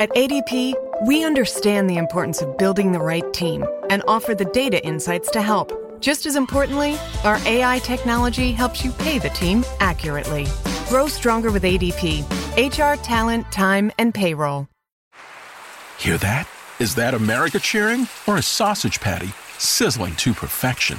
At ADP, we understand the importance of building the right team and offer the data insights to help. Just as importantly, our AI technology helps you pay the team accurately. Grow stronger with ADP HR, talent, time, and payroll. Hear that? Is that America cheering or a sausage patty sizzling to perfection?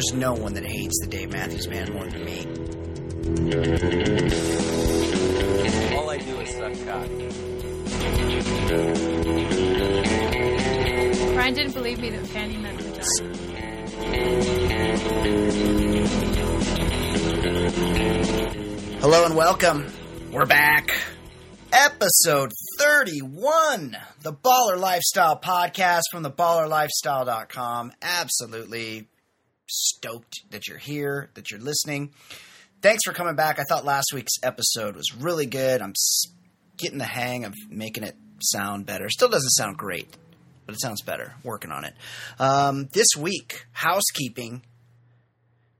There's no one that hates the Dave Matthews Band more than me. All I do is suck cock. Brian didn't believe me that Fanny meant the vagina. Hello and welcome. We're back. Episode 31, the Baller Lifestyle podcast from theballerlifestyle.com. Absolutely stoked that you're here, that you're listening. Thanks for coming back. I thought last week's episode was really good. I'm getting the hang of making it sound better. Still doesn't sound great, but it sounds better. Working on it. Um, this week, housekeeping.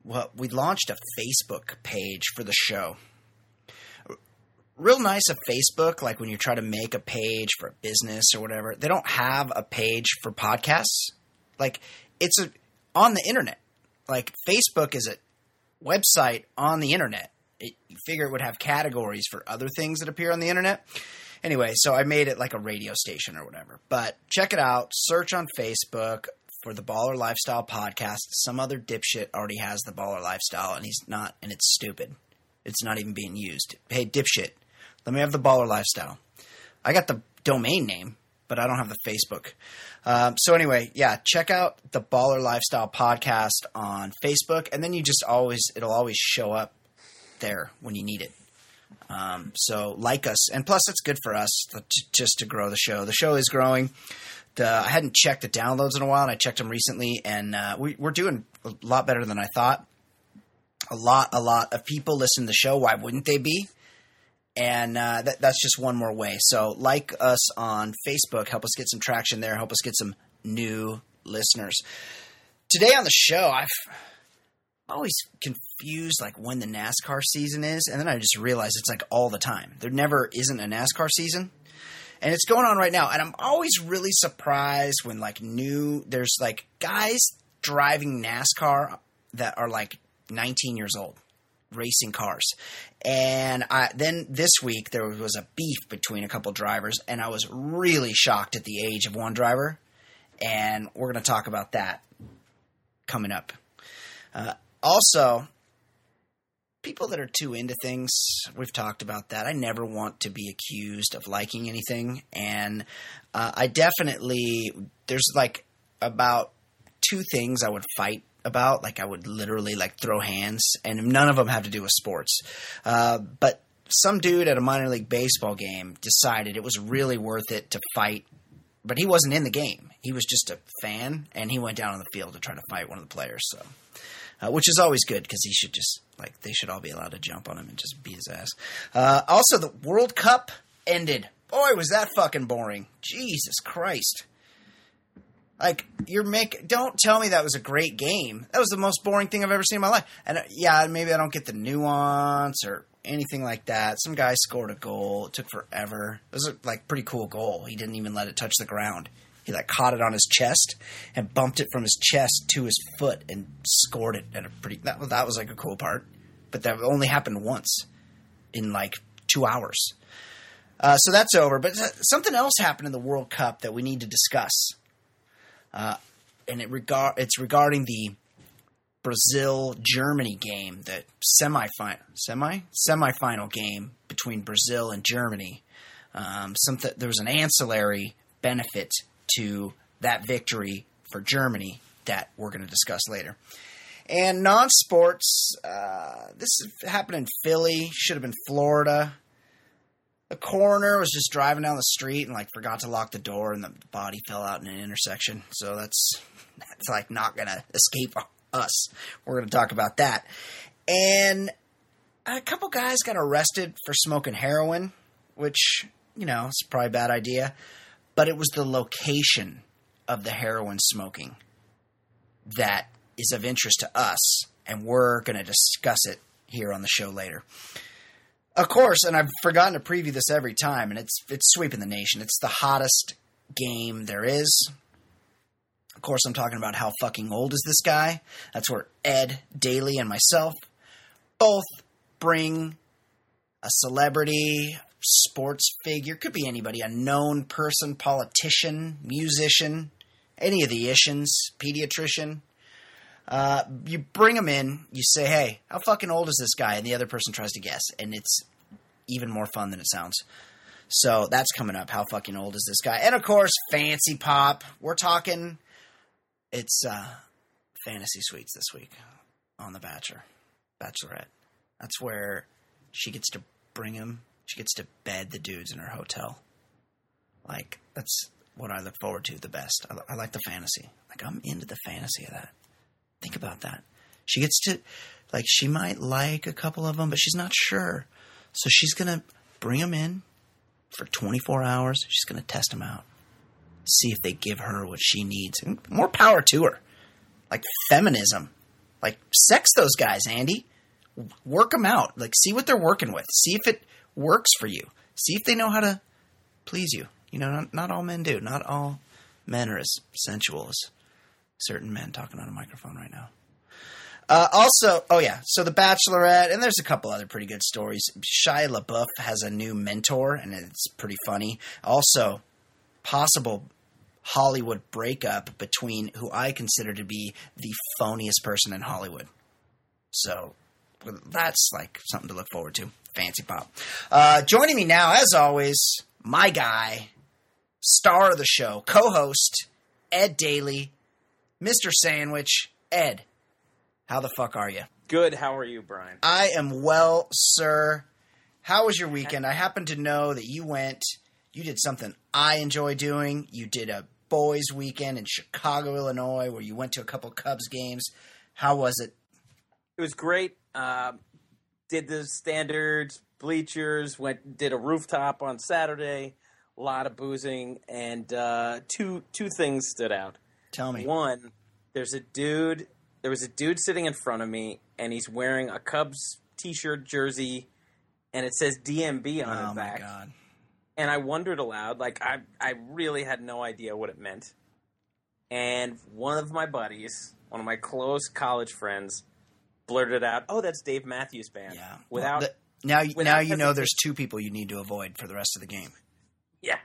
Well, we launched a Facebook page for the show real nice of Facebook, like when you try to make a page for a business or whatever, they don't have a page for podcasts. Like it's a on the internet. Like Facebook is a website on the internet. It, you figure it would have categories for other things that appear on the internet. Anyway, so I made it like a radio station or whatever. But check it out. Search on Facebook for the Baller Lifestyle podcast. Some other dipshit already has the Baller Lifestyle, and he's not, and it's stupid. It's not even being used. Hey, dipshit, let me have the baller lifestyle. I got the domain name, but I don't have the Facebook. Um, so anyway, yeah, check out the Baller Lifestyle podcast on Facebook, and then you just always it'll always show up there when you need it. Um, so like us, and plus it's good for us to, just to grow the show. The show is growing. The, I hadn't checked the downloads in a while, and I checked them recently, and uh, we, we're doing a lot better than I thought. A lot, a lot of people listen to the show. Why wouldn't they be? And uh, that, that's just one more way. So, like us on Facebook, help us get some traction there, help us get some new listeners. Today on the show, I've always confused like when the NASCAR season is, and then I just realized it's like all the time. There never isn't a NASCAR season. And it's going on right now, and I'm always really surprised when like new there's like guys driving NASCAR that are like 19 years old racing cars. And I, then this week there was a beef between a couple drivers, and I was really shocked at the age of one driver. And we're going to talk about that coming up. Uh, also, people that are too into things, we've talked about that. I never want to be accused of liking anything. And uh, I definitely, there's like about two things I would fight about. Like I would literally like throw hands, and none of them have to do with sports. Uh, but some dude at a minor league baseball game decided it was really worth it to fight. But he wasn't in the game. He was just a fan, and he went down on the field to try to fight one of the players. So, uh, which is always good because he should just like they should all be allowed to jump on him and just beat his ass. Uh, also, the World Cup ended. Boy, was that fucking boring. Jesus Christ. Like you're make don't tell me that was a great game. That was the most boring thing I've ever seen in my life. And uh, yeah, maybe I don't get the nuance or anything like that. Some guy scored a goal. It took forever. It was a like pretty cool goal. He didn't even let it touch the ground. He like caught it on his chest and bumped it from his chest to his foot and scored it at a pretty that was that was like a cool part. But that only happened once in like 2 hours. Uh, so that's over. But uh, something else happened in the World Cup that we need to discuss uh, and it regard it's regarding the Brazil Germany game, the semi semi semifinal game between Brazil and Germany. Um, something there was an ancillary benefit to that victory for Germany that we're going to discuss later. And non sports, uh, this happened in Philly, should have been Florida. The coroner was just driving down the street and like forgot to lock the door, and the body fell out in an intersection. So that's that's like not gonna escape us. We're gonna talk about that. And a couple guys got arrested for smoking heroin, which you know it's probably a bad idea, but it was the location of the heroin smoking that is of interest to us, and we're to discuss it here on the show later. Of course, and I've forgotten to preview this every time, and it's it's sweeping the nation. It's the hottest game there is. Of course, I'm talking about how fucking old is this guy. That's where Ed Daly and myself both bring a celebrity, sports figure, could be anybody, a known person, politician, musician, any of the Ishins, pediatrician. Uh, you bring them in, you say, hey, how fucking old is this guy? And the other person tries to guess, and it's even more fun than it sounds. So that's coming up. How fucking old is this guy? And of course, Fancee pop. We're talking. It's uh, fantasy suites this week on The Bachelor, Bachelorette. That's where she gets to bring him. She gets to bed the dudes in her hotel. Like that's what I look forward to the best. I, I like the fantasy. Like I'm into the fantasy of that. Think about that. She gets to, like, she might like a couple of them, but she's not sure. So she's gonna bring them in for 24 hours. She's gonna test them out, see if they give her what she needs. And more power to her. Like feminism, like sex those guys, Andy. Work them out. Like see what they're working with. See if it works for you. See if they know how to please you. You know, not, not all men do. Not all men are as sensual as certain men talking on a microphone right now. Uh, also, oh yeah, so The Bachelorette, and there's a couple other pretty good stories. Shia LaBeouf has a new mentor, and it's pretty funny. Also, possible Hollywood breakup between who I consider to be the phoniest person in Hollywood. So that's like something to look forward to. Fancee pop. Uh, joining me now, as always, my guy, star of the show, co-host Ed Daly, Mr. Sandwich, Ed. How the fuck are you? Good. How are you, Brian? I am well, sir. How was your weekend? I happen to know that you went, you did something I enjoy doing. You did a boys' weekend in Chicago, Illinois, where you went to a couple Cubs games. How was it? It was great. Uh, did the standards, bleachers. Went did a rooftop on Saturday. A lot of boozing, and uh, two two things stood out. Tell me. One, there's a dude. There was a dude sitting in front of me, and he's wearing a Cubs T-shirt jersey, and it says DMB on oh his back. god. And I wondered aloud, like I I really had no idea what it meant. And one of my buddies, one of my close college friends, blurted out, "Oh, that's Dave Matthews Band." Yeah. Without The- now, without now you know there's two people you need to avoid for the rest of the game. Yeah.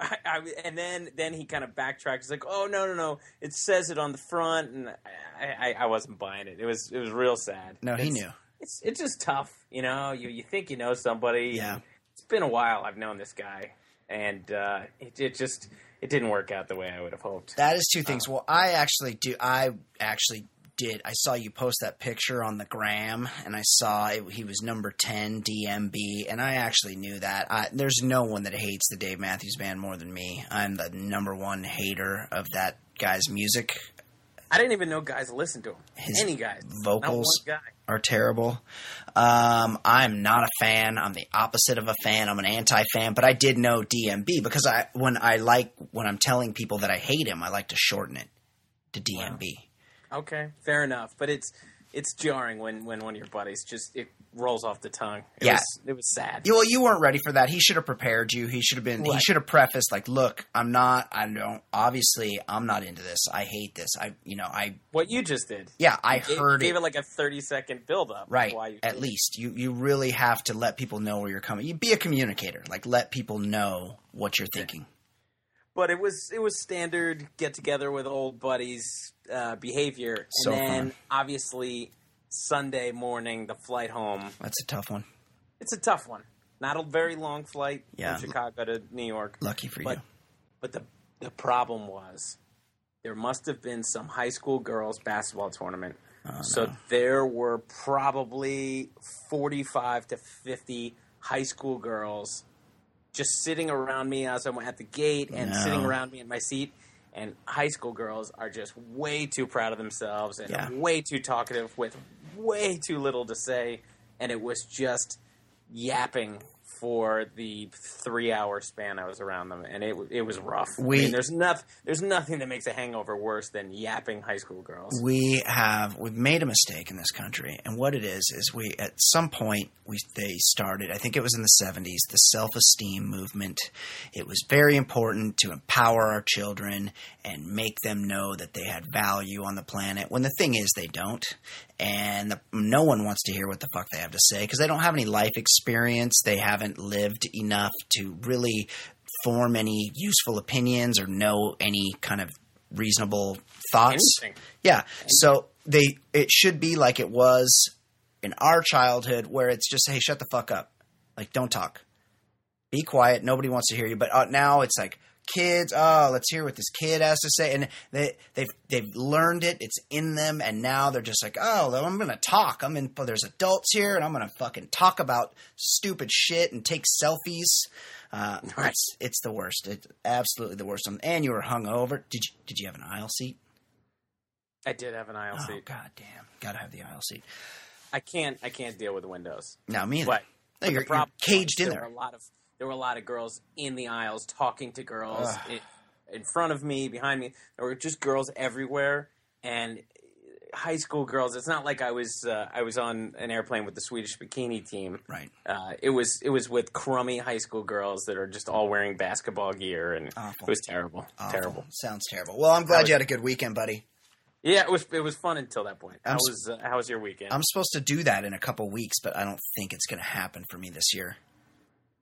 I, I, and then then he kind of backtracked. He's like, "Oh no no no! It says it on the front," and I, I, I wasn't buying it. It was it was real sad. No, he knew. It's it's just tough, you know. You you think you know somebody. Yeah. It's been a while. I've known this guy, and uh, it it just it didn't work out the way I would have hoped. That is two things. Well, I actually do. I actually did. I saw you post that picture on the gram, and I saw it, he was number ten DMB, and I actually knew that. I, there's no one that hates the Dave Matthews Band more than me. I'm the number one hater of that guy's music. I didn't even know guys listened to him. His Any guys? vocals guy. are terrible. Um, I'm not a fan. I'm the opposite of a fan. I'm an anti-fan, but I did know DMB because I when I like when I'm telling people that I hate him, I like to shorten it to DMB. Okay, fair enough. But it's it's jarring when when one of your buddies just it rolls off the tongue. It Yeah. was, it was sad. Well, you weren't ready for that. He should have prepared you. He should have been. He should have prefaced like, "Look, I'm not. I don't. Obviously, I'm not into this. I hate this. I, you know, I. what you just did. Yeah, I Gave- heard gave it. it like a thirty second build up. Right. Why you At least you you really have to let people know where you're coming. You be a communicator. Like let people know what you're thinking. But it was it was standard get together with old buddies uh, behavior, and So then fun. obviously Sunday morning the flight home. That's a tough one. It's a tough one. Not a very long flight Yeah. from Chicago to New York. Lucky for But you. but the the problem was there must have been some high school girls basketball tournament. Oh, so there were probably 45 to 50 high school girls just sitting around me as I'm at the gate and No. sitting around me in my seat. And high school girls are just way too proud of themselves and Yeah. way too talkative with way too little to say. And it was just yapping for the three hour span I was around them, and it it was rough. We- I mean, there's nothing there's nothing that makes a hangover worse than yapping high school girls. we have we've made a mistake in this country and what it is is we at some point we they started i think it was in the 70s the self-esteem movement it was very important to empower our children and make them know that they had value on the planet when the thing is they don't and the, no one wants to hear what the fuck they have to say because they don't have any life experience they haven't lived enough to really form any useful opinions or know any kind of reasonable thoughts Anything. yeah. So they it should be like it was in our childhood where it's just hey shut the fuck up. Like don't talk. Be quiet. Nobody wants to hear you. But uh, now it's like kids, oh, let's hear what this kid has to say and they they've they've learned it. It's in them and now they're just like, "Oh, I'm going to talk. I'm in there's adults here and I'm going to fucking talk about stupid shit and take selfies." Uh, Right. it's it's the worst. It's absolutely the worst. And you were hungover. Did you did you have an aisle seat? I did have an aisle Oh seat. god damn! Gotta have the aisle seat. I can't I can't deal with the windows. No, me either. But, No, but you're, the you're caged in there. there. A lot of there were a lot of girls in the aisles talking to girls in, in front of me, behind me. There were just girls everywhere, and high school girls. It's not like I was uh, I was on an airplane with the Swedish bikini team. Right. Uh, it was it was with crummy high school girls that are just all wearing basketball gear, and Awful. it was terrible, Awful. terrible. Sounds terrible. Well, I'm glad was- you had a good weekend, buddy. Yeah, it was it was fun until that point. How I'm was uh, how was your weekend? I'm supposed to do that in a couple weeks, but I don't think it's going to happen for me this year.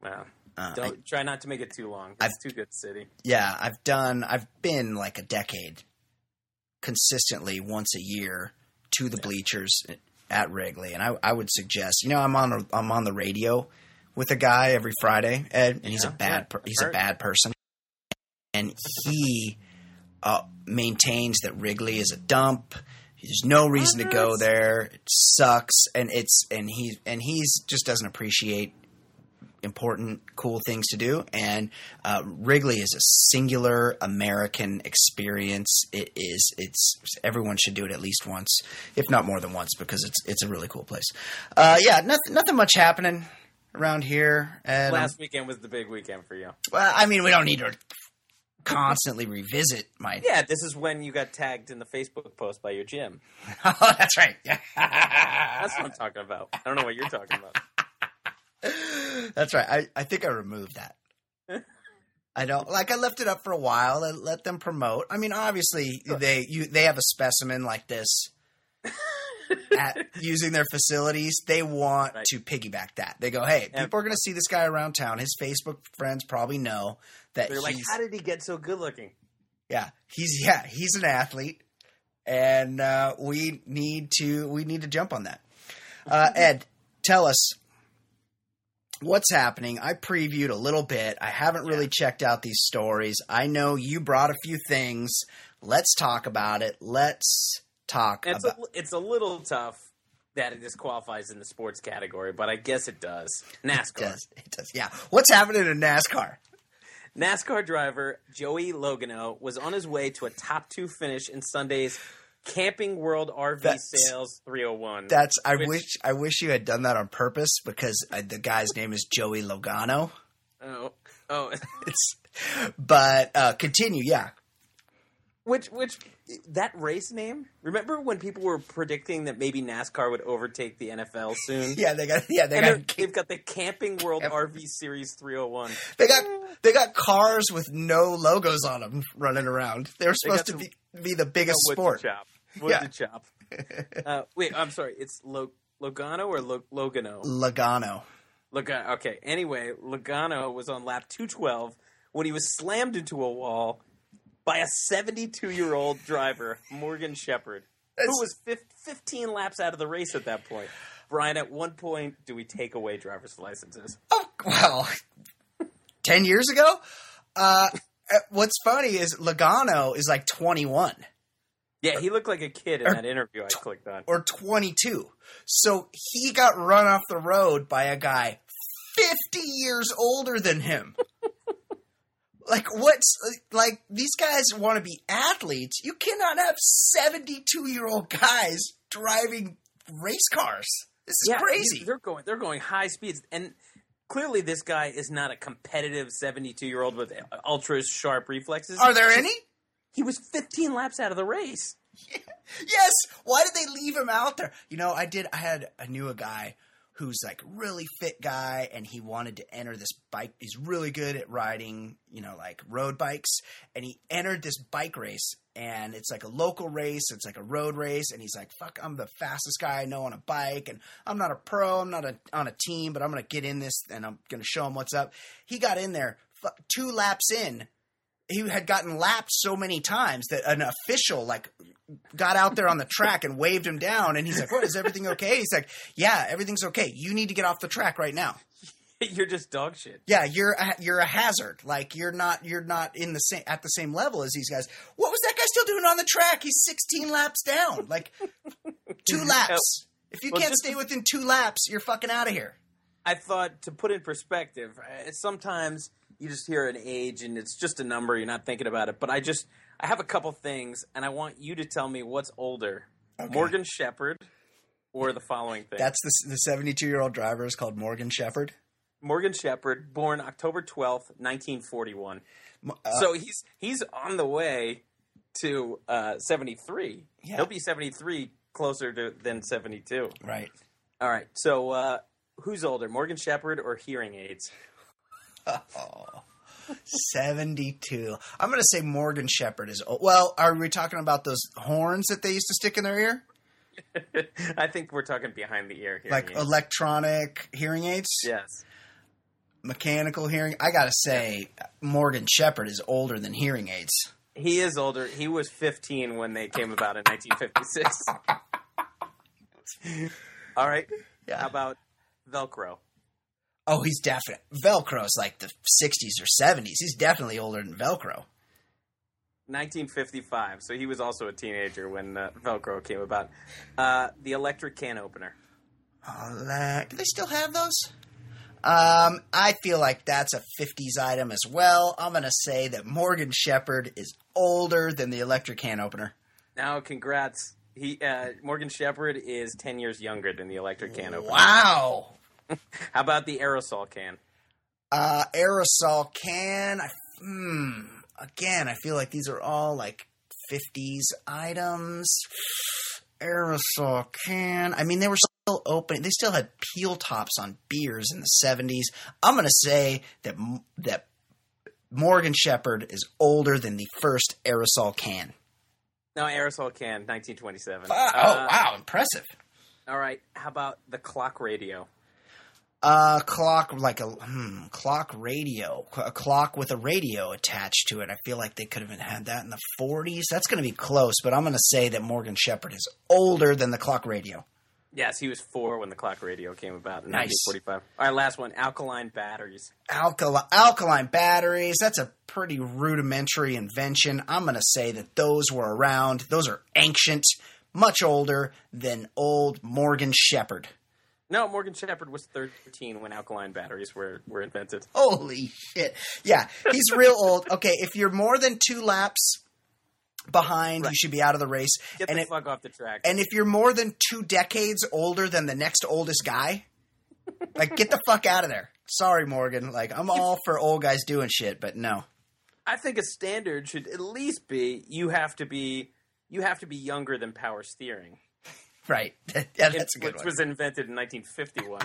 Wow. Uh, Don't I- try not to make it too long. I've- It's too good city. yeah, I've done. I've been like a decade consistently once a year to the bleachers at Wrigley, and I, I would suggest. You know, I'm on. A, I'm on the radio with a guy every Friday, Ed, and he's a bad. yeah, per, I've he's a bad person, and he uh, maintains that Wrigley is a dump. There's no reason to go there. It sucks, and it's and he and he's just doesn't appreciate important, cool things to do. And uh, Wrigley is a singular American experience. It is. It's everyone should do it at least once, if not more than once, because it's it's a really cool place. Uh, yeah, nothing nothing much happening around here. And Last weekend was the big weekend for you. well, I mean, we don't need to constantly revisit my. Yeah, this is when you got tagged in the Facebook post by your gym. oh, that's right. That's what I'm talking about. I don't know what you're talking about. That's right. I, I think I removed that. I don't like. I left it up for a while and let them promote. I mean, obviously they you they have a specimen like this at using their facilities. They want Right. to piggyback that. They go, hey, Yeah. people are going to see this guy around town. His Facebook friends probably know that They're like, how did he get so good looking? yeah he's yeah he's an athlete, and uh, we need to we need to jump on that. Uh, Ed, tell us what's happening. I previewed a little bit. I haven't really checked out these stories. I know you brought a few things. Let's talk about it. Let's talk It's about. a, it's a little tough that it disqualifies in the sports category, but I guess it does. NASCAR. It does. It does. Yeah. What's happening in NASCAR? NASCAR driver Joey Logano was on his way to a top two finish in Sunday's Camping World RV That's- Sales 301. That's. I Which- wish. I wish you had done that on purpose because uh, the guy's name is Joey Logano. oh, oh, It's. But uh, continue. Yeah. which which that race name? Remember when people were predicting that maybe NASCAR would overtake the NFL soon? Yeah. They got. Yeah. They and they're- got. they've got the Camping World Camp- RV Series 301. They got. They got cars with no logos on them running around. They were They supposed to be be the biggest sport. chop. Wood Yeah. chop. Uh, wait, I'm sorry. It's Lo- Logano or Lo- Logano? Logano. Logano. Okay. Anyway, Logano was on lap 212 when he was slammed into a wall by a 72 year old driver, Morgan Shepherd, who was fif- 15 laps out of the race at that point. Brian, at one point, do we take away driver's licenses? Oh well, ten years ago. Uh, Uh, what's funny is Logano is like twenty one Yeah, he looked like a kid in Or- that interview I clicked on. or twenty two, so he got run off the road by a guy 50 years older than him. like, what's like these guys want to be athletes? You cannot have 72 year old guys driving race cars. This is yeah, crazy. They're going they're going high speeds and clearly this guy is not a competitive 72 year old with uh, ultra sharp reflexes. Are there any? He was 15 laps out of the race. yes. Why did they leave him out there? You know, I did. I had. I knew a guy who's like really fit guy, and he wanted to enter this bike. He's really good at riding. You know, like road bikes, and he entered this bike race. And it's like a local race. It's like a road race. And he's like, fuck, I'm the fastest guy I know on a bike. And I'm not a pro. I'm not a, on a team, but I'm to get in this and I'm to show him what's up. He got in there two laps in he had gotten lapped so many times that an official like got out there on the track and waved him down and he's like what is everything okay? He's like yeah everything's okay. You need to get off the track right now. You're just dog shit. Yeah you're a, you're a hazard. Like you're not you're not in the same at the same level as these guys. What was that guy still doing on the track? He's 16 laps down. Like two laps. If you well, can't stay within two laps you're fucking out of here. I thought to put in perspective uh, sometimes you just hear an age and it's just a number. You're not thinking about it. But I just I have a couple things, and I want you to tell me what's older, okay. Morgan Shepherd or the following thing. That's the the 72 year old driver is called Morgan Shepherd. Morgan Shepherd, born October 12th, 1941. Uh, so he's he's on the way to uh, 73. Yeah. He'll be 73 closer to than 72. Right. All right. So uh, who's older, Morgan Shepherd or hearing aids? oh, 72. I'm going to say Morgan Shepherd is old. Well, are we talking about those horns that they used to stick in their ear? I think we're talking behind the ear. Here. Like aids. electronic hearing aids? Yes. Mechanical hearing. I got to say, Morgan Shepherd is older than hearing aids. He is older. He was 15 when they came about in 1956. All right. Yeah. How about Velcro? Oh, he's definitely Velcro's like the 60s or 70s. He's definitely older than Velcro. 1955. So he was also a teenager when uh, Velcro came about. Uh, the electric can opener. Oh, do they still have those? Um, I feel like that's a 50s item as well. I'm going to say that Morgan Shepherd is older than the electric can opener. Now, congrats. He uh, Morgan Shepherd is 10 years younger than the electric can opener. Wow. How about the aerosol can? Uh, aerosol can. I, hmm. Again, I feel like these are all like 50s items. Aerosol can. I mean, they were still open. They still had peel tops on beers in the 70s. I'm going to say that that Morgan Shepherd is older than the first aerosol can. No, aerosol can, 1927. oh, uh, wow, impressive. All right, how about the clock radio? Uh, clock like a hmm, clock radio, a clock with a radio attached to it. I feel like they could have had that in the 40s. That's going to be close, but I'm going to say that Morgan Shepherd is older than the clock radio. Yes, he was four when the clock radio came about in nice. 1945. All right, last one: alkaline batteries. Alkali- alkaline batteries. That's a pretty rudimentary invention. I'm going to say that those were around. Those are ancient, much older than old Morgan Shepherd. No, Morgan Shepherd was 13 when alkaline batteries were, were invented. Holy shit. Yeah, he's real old. Okay, if you're more than two laps behind, right. you should be out of the race. Get and the it, fuck off the track. And if you're more than two decades older than the next oldest guy, like get the fuck out of there. Sorry, Morgan. Like I'm all for old guys doing shit, but no. I think a standard should at least be you have to be you have to be younger than power steering. Right. yeah, that's a good Which one. was invented in 1951.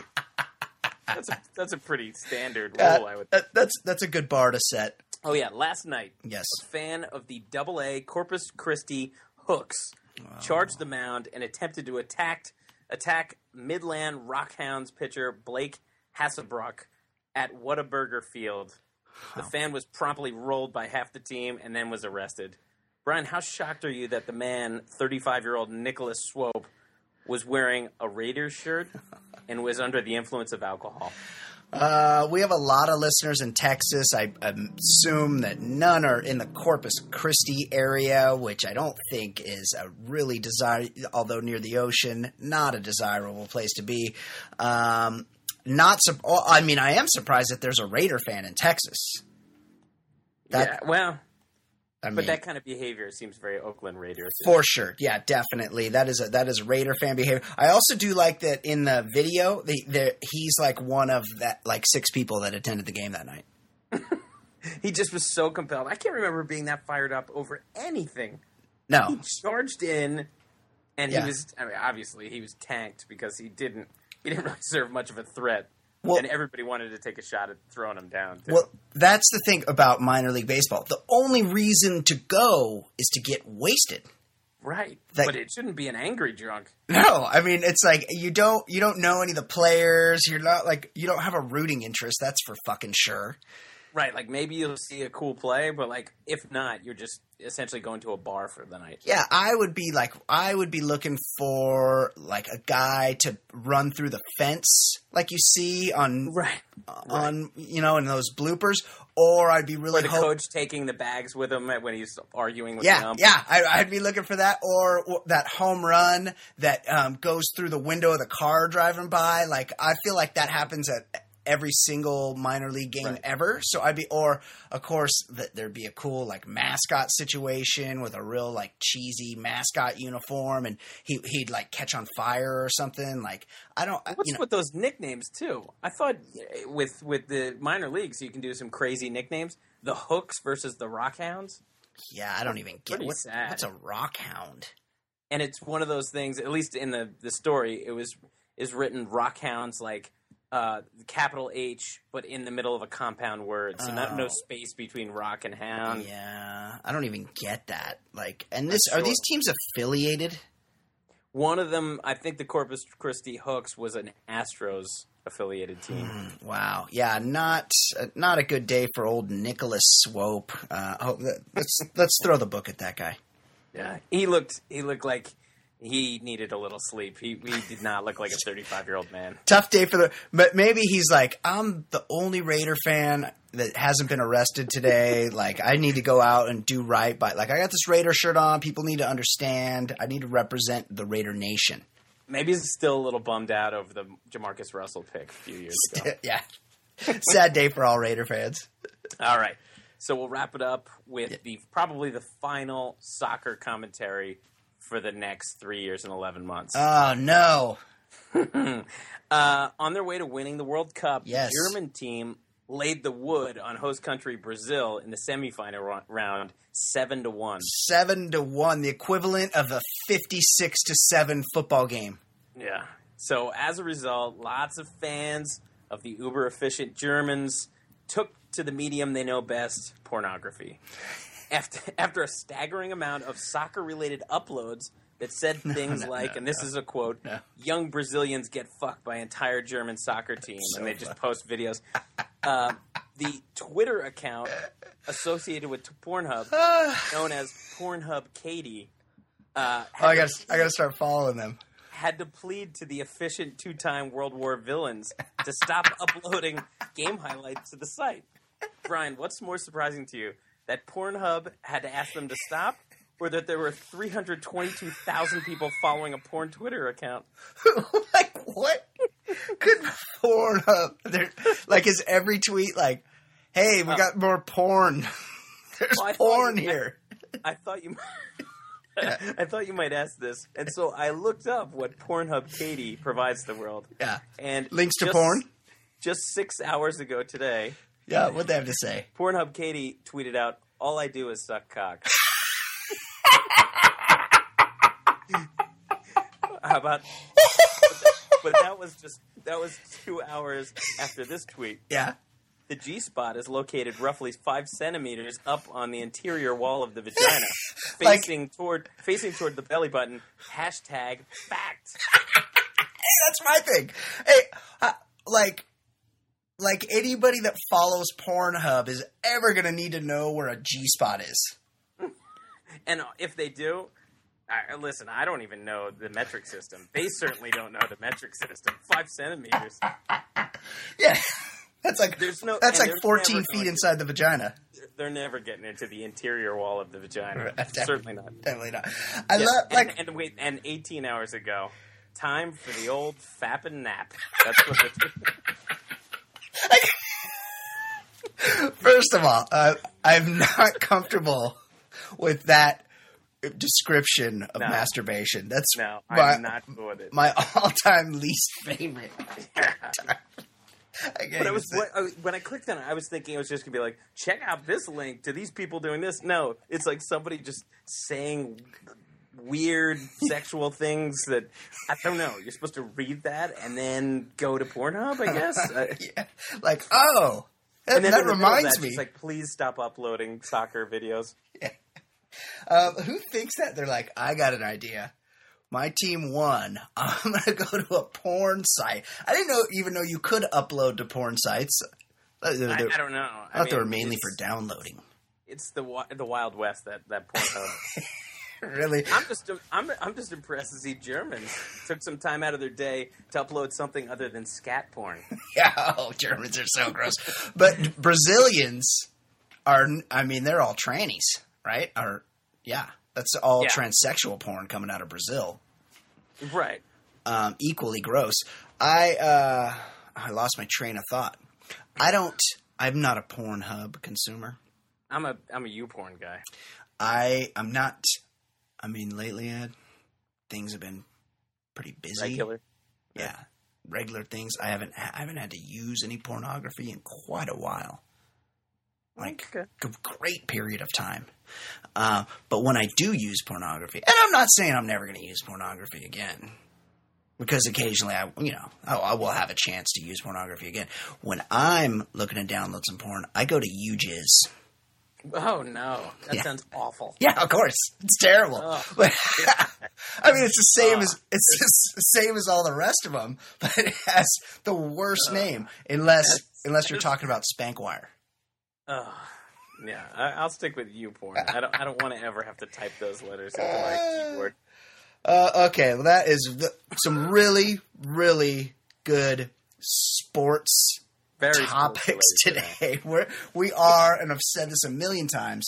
that's a that's a pretty standard rule, uh, I would. That, that's that's a good bar to set. Oh yeah, last night. Yes. A fan of the Double A Corpus Christi Hooks wow. charged the mound and attempted to attack attack Midland Rockhounds pitcher Blake Hassebrock at Whataburger Field. The fan was promptly rolled by half the team and then was arrested. Brian, how shocked are you that the man, 35 year old Nicholas Swope, was wearing a Raiders shirt and was under the influence of alcohol? Uh, we have a lot of listeners in Texas. I, I, assume that none are in the Corpus Christi area, which I don't think is a really desire, although near the ocean, not a desirable place to be. Um, not. Su- I mean, I am surprised that there's a Raider fan in Texas. That yeah, well, I mean, but that kind of behavior seems very Oakland Raiders. For sure, yeah, definitely. That is a that is Raider fan behavior. I also do like that in the video. The, the he's like one of that like six people that attended the game that night. He just was so compelled. I can't remember being that fired up over anything. No, He charged in, and Yeah. he was. I mean, obviously, he was tanked because he didn't. He didn't really serve much of a threat, Well- and everybody wanted to take a shot at throwing him down. Too. well, that's the thing about minor league baseball. The only reason to go is to get wasted. right, that- but it shouldn't be an angry drunk. No, I mean it's like you don't you don't know any of the players. You're not like you don't have a rooting interest. That's for fucking sure. Right, like maybe you'll see a cool play, but like if not, you're just essentially going to a bar for the night. Yeah, I would be like I would be looking for like a guy to run through the fence like you see on Right. on you know in those bloopers, or I'd be Or really the hope- coach taking the bags with him when he's arguing with the Yeah, yeah, I, I'd be looking for that, or, or that home run that um, goes through the window of the car driving by. Like I feel like that happens at every single minor league game Right. ever. So I'd be, or of course that there'd be a cool like mascot situation with a real like cheesy mascot uniform, and he he'd like catch on fire or something. Like I don't, What's you know, with those nicknames too? I thought eh, with with the minor leagues you can do some crazy nicknames. The Hooks versus the Rockhounds, yeah, I don't even get Pretty what, sad. what's a rock hound. and it's one of those things. At least in the the story, it was is written Rockhounds like uh, capital H, but in the middle of a compound word, so not no Oh. space between rock and hound. yeah, I don't even get that. Like, and this Not are these teams affiliated? One of them, I think, the Corpus Christi Hooks was an Astros affiliated team. Hmm. Wow. Yeah, not uh, not a good day for old Nicholas Swope. Uh, oh, let's let's throw the book at that guy. Yeah, he looked he looked like he needed a little sleep. He he did not look like a thirty five year old man. Tough day for the. But maybe he's like, I'm the only Raider fan that hasn't been arrested today. like, I need to go out and do right by. Like, I got this Raider shirt on. People need to understand. I need to represent the Raider Nation. Maybe he's still a little bummed out over the Jamarcus Russell pick a few years ago. yeah. Sad day for all Raider fans. All right, so we'll wrap it up with the probably the final soccer commentary for the next three years and eleven months. Oh no. Uh, on their way to winning the World Cup, Yes. the German team laid the wood on host country Brazil in the semifinal round, seven to one. Seven to one, the equivalent of a fifty-six to seven football game. Yeah. So as a result, lots of fans of the uber efficient Germans took to the medium they know best, pornography. After after a staggering amount of soccer related uploads that said things no, like, no, and this no. is a quote, No. young Brazilians get fucked by entire German soccer team, and they just post videos. Uh, the Twitter account associated with Pornhub, known as Pornhub Katie, uh, Oh, I had got I got to start following them. had to plead to the efficient two-time World War villains to stop uploading game highlights to the site. Brian, what's more surprising to you? That Pornhub had to ask them to stop, or that there were 322,000 people following a porn Twitter account? like what? Could Pornhub. There, like is every tweet like, "Hey, we oh. got more porn. There's Well, porn here." I thought you I thought you might ask this. And so I looked up what Pornhub Katie provides the world. Yeah. And Links to just- porn. Just 6 hours ago today, Yeah, what they have to say? Pornhub Katie tweeted out, "All I do is suck cock." How about? But that was just that was two hours after this tweet. Yeah. The G spot is located roughly five centimeters up on the interior wall of the vagina, Like- facing toward facing toward the belly button. Hashtag fact. Hey, that's my thing. Hey, uh, like, like anybody that follows Pornhub is ever gonna need to know where a G spot is. And uh, if they do, I, listen, I don't even know the metric system. They certainly don't know the metric system. Five centimeters. Yeah, that's like There's no- that's like there's 14 feet going- inside the vagina. They're never getting into the interior wall of the vagina. Certainly not. Definitely not. I Yeah, love and, like and wait, and 18 hours ago, time for the old fapping nap. That's what. First of all, uh, I'm not comfortable with that description of No. masturbation. That's No, my, I'm not doing it. my all-time least favorite. But I was when I- when I clicked on it, I was thinking it was just gonna be like, check out this link to these people doing this. No, it's like somebody just saying weird sexual things that I don't know. You're supposed to read that and then go to Pornhub, I guess. Uh, yeah, like oh, that, and then that in the middle of reminds that, me. it's like, please stop uploading soccer videos. Um, who thinks that? They're like, I got an idea. My team won. I'm gonna go to a porn site. I didn't know even know you could upload to porn sites. Uh, I, I don't know. I thought they were mainly for downloading. It's the the Wild West that that Pornhub. Really? I'm just I'm I'm just impressed to see Germans took some time out of their day to upload something other than scat porn. Yeah, oh, Germans are so gross. But Brazilians are, I mean, they're all trannies, right? Or, yeah, that's all Yeah. transsexual porn coming out of Brazil. Right. Um, equally gross. I, uh, I lost my train of thought. I don't, I'm not a Pornhub consumer. I'm a I'm a YouPorn guy. I, I'm not, I mean, lately, Ed, things have been pretty busy. Regular. Yeah, regular things. I haven't I haven't had to use any pornography in quite a while. Like Okay. a great period of time. Uh, but when I do use pornography, and I'm not saying I'm never going to use pornography again, because occasionally I, you know, I, I will have a chance to use pornography again. When I'm looking to download some porn, I go to YouJizz. Oh no, that Yeah. sounds awful. Yeah, of course. It's terrible. Oh. I mean, it's the same Oh. as it's the same as all the rest of them, but it has the worst name unless That's- unless you're talking about Spankwire. Oh, yeah, I, I'll stick with YouPorn. I don't I don't want to ever have to type those letters into my keyboard. Uh, okay, well that is the, some really really good sports Very topics sports-related today. We're, we are, and I've said this a million times,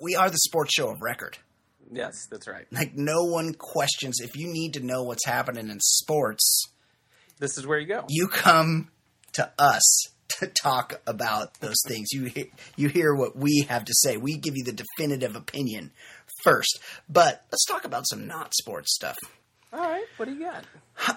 we are the sports show of record. Yes, that's right. Like no one questions if you need to know what's happening in sports. This is where you go. you come to us to talk about those things. You you hear what we have to say. We give you the definitive opinion first. But let's talk about some not sports stuff. All right, what do you got?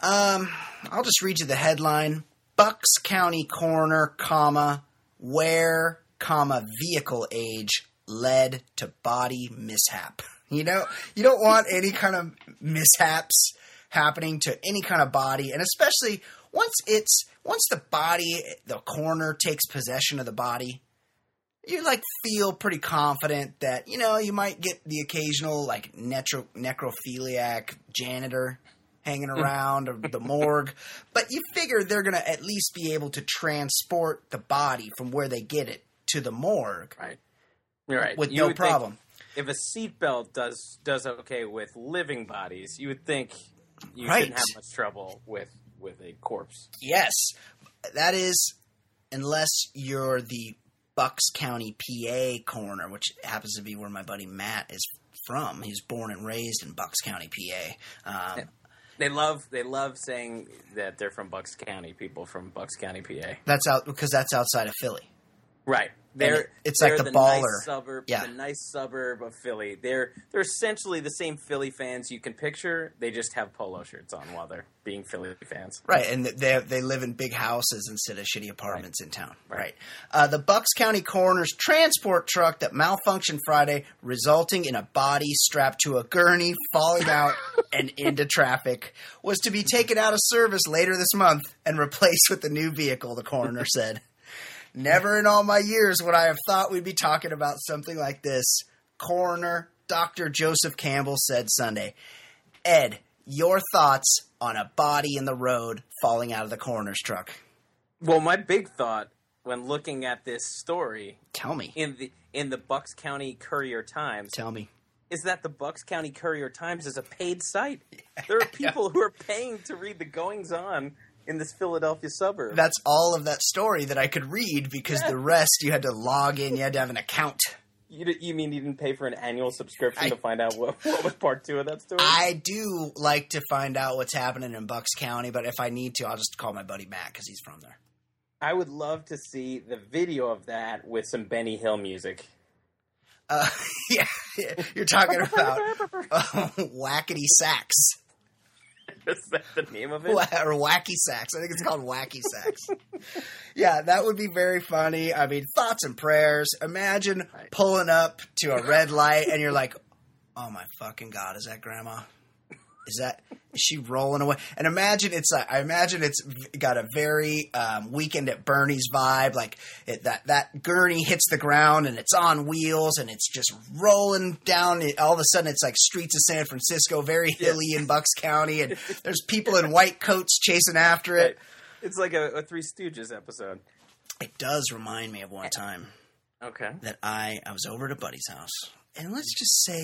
Um, I'll just read you the headline: Bucks County coroner, comma where, comma vehicle age led to body mishap. You know, you don't want any kind of mishaps happening to any kind of body, and especially once it's once the body, the coroner takes possession of the body. You like feel pretty confident that you know you might get the occasional like netro- necrophiliac janitor hanging around or the morgue, but you figure they're going to at least be able to transport the body from where they get it to the morgue Right, you're right. with You no problem. If a seatbelt does does okay with living bodies, you would think you Right. shouldn't have much trouble with with a corpse. Yes, that is, unless you're the Bucks County, PA coroner, which happens to be where my buddy Matt is from. He's born and raised in Bucks County, PA. Um, They love they love saying that they're from Bucks County. People from Bucks County, PA. That's out because that's outside of Philly. Right. They're it- it's they're like the nice baller. suburb, Yeah. the nice suburb of Philly. They're they're essentially the same Philly fans you can picture. They just have polo shirts on while they're being Philly fans. Right, and they they live in big houses instead of shitty apartments in town. Right. Right. Uh, the Bucks County coroner's transport truck that malfunctioned Friday, resulting in a body strapped to a gurney, falling out and into traffic, was to be taken out of service later this month and replaced with a new vehicle. The coroner said. Never in all my years would I have thought we'd be talking about something like this. Coroner Dr. Joseph Campbell said Sunday. Ed, your thoughts on a body in the road falling out of the coroner's truck? Well, my big thought when looking at this story Tell me. in the in the Bucks County Courier Times Tell me. is that the Bucks County Courier Times is a paid site. There are people who are paying to read the goings on in this Philadelphia suburb. That's all of that story that I could read because the rest you had to log in, you had to have an account. You, you mean you didn't pay for an annual subscription I- to find out what, what was part two of that story? I do like to find out what's happening in Bucks County, but if I need to, I'll just call my buddy Matt because he's from there. I would love to see the video of that with some Benny Hill music. Uh, yeah, you're talking about uh, Yakety Sax. Is that the name of it? Or wacky sax. I think it's called wacky sax. yeah, that would be very funny. I mean, thoughts and prayers. Imagine pulling up to a red light and you're like, "Oh my fucking god, is that grandma? Is that is she rolling away?" And imagine it's like I imagine it's got a very um, weekend at Bernie's vibe. Like it, that that gurney hits the ground and it's on wheels and it's just rolling down. It, all of a sudden, it's like streets of San Francisco, very hilly in Bucks County, and there's people in white coats chasing after it. It's like a, a Three Stooges episode. It does remind me of one time Okay. that I I was over at a buddy's house, and let's just say,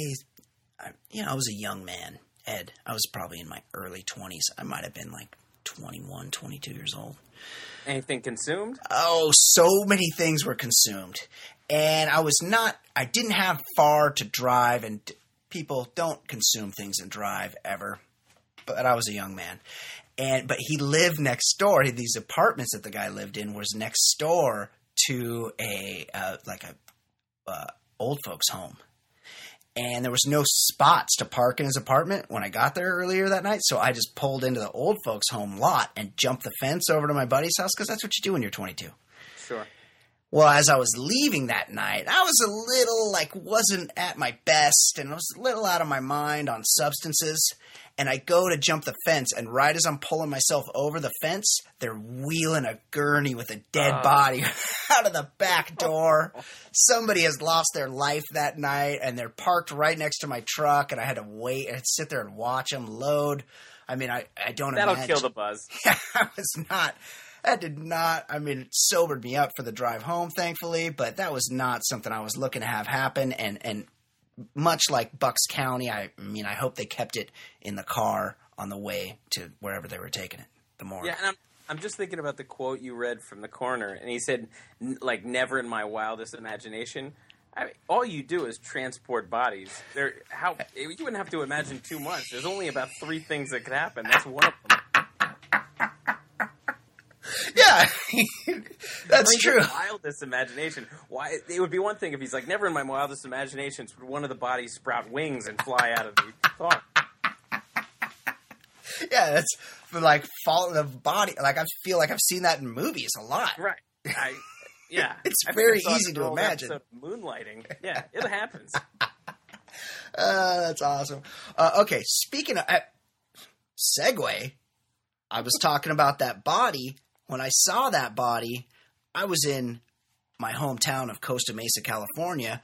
I, you know, I was a young man. Ed, I was probably in my early twenties. I might have been like 21, 22 years old. Anything consumed? Oh, so many things were consumed. And I was not, I didn't have far to drive, and people don't consume things and drive ever. But I was a young man. And, but he lived next door. These apartments that the guy lived in was next door to a, uh, like a, uh, old folks home. And there was no spots to park in his apartment when I got there earlier that night. So I just pulled into the old folks home lot and jumped the fence over to my buddy's house because that's what you do when you're 22. Sure. Well, as I was leaving that night, I was a little like wasn't at my best and I was a little out of my mind on substances. And I go to jump the fence, and right as I'm pulling myself over the fence, they're wheeling a gurney with a dead Ah. body out of the back door. Somebody has lost their life that night, and they're parked right next to my truck, and I had to wait and sit there and watch them load. I mean, I, I don't That'll imagine. kill the buzz. I was not. That did not. I mean, it sobered me up for the drive home, thankfully, but that was not something I was looking to have happen. And and much like Bucks County, I, mean, I hope they kept it in the car on the way to wherever they were taking it. The morgue. Yeah, and I'm I'm just thinking about the quote you read from the coroner, and he said, "N- like, never in my wildest imagination. I mean, all you do is transport bodies. There, how you wouldn't have to imagine too much. There's only about three things that could happen. That's one of them. Yeah, that's I mean, true. Wildest imagination. Why? It would be one thing if he's like, never in my wildest imaginations would one of the bodies sprout wings and fly out of the car. Yeah, that's like fall the body. Like I feel like I've seen that in movies a lot. Right. I, yeah. It's I very easy to imagine. Moonlighting. Yeah, it happens. Uh, that's awesome. Uh, okay, speaking of uh, segue, I was talking about that body. When I saw that body, I was in my hometown of Costa Mesa, California.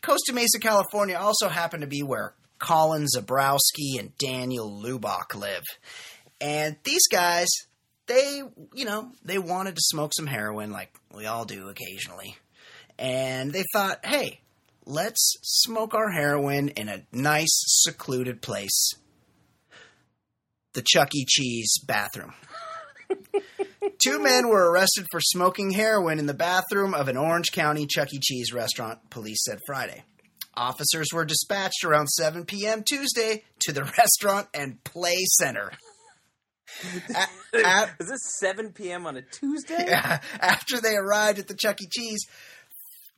Costa Mesa, California also happened to be where Colin Zabrowski and Daniel Lubach live. And these guys, they, you know, they wanted to smoke some heroin like we all do occasionally. And they thought, hey, let's smoke our heroin in a nice, secluded place. The Chuck E. Cheese bathroom. Two men were arrested for smoking heroin in the bathroom of an Orange County Chuck E. Cheese restaurant, police said Friday. Officers were dispatched around 7 p.m. Tuesday to the restaurant and play center. A- a- Is this 7 p.m. on a Tuesday? After they arrived at the Chuck E. Cheese,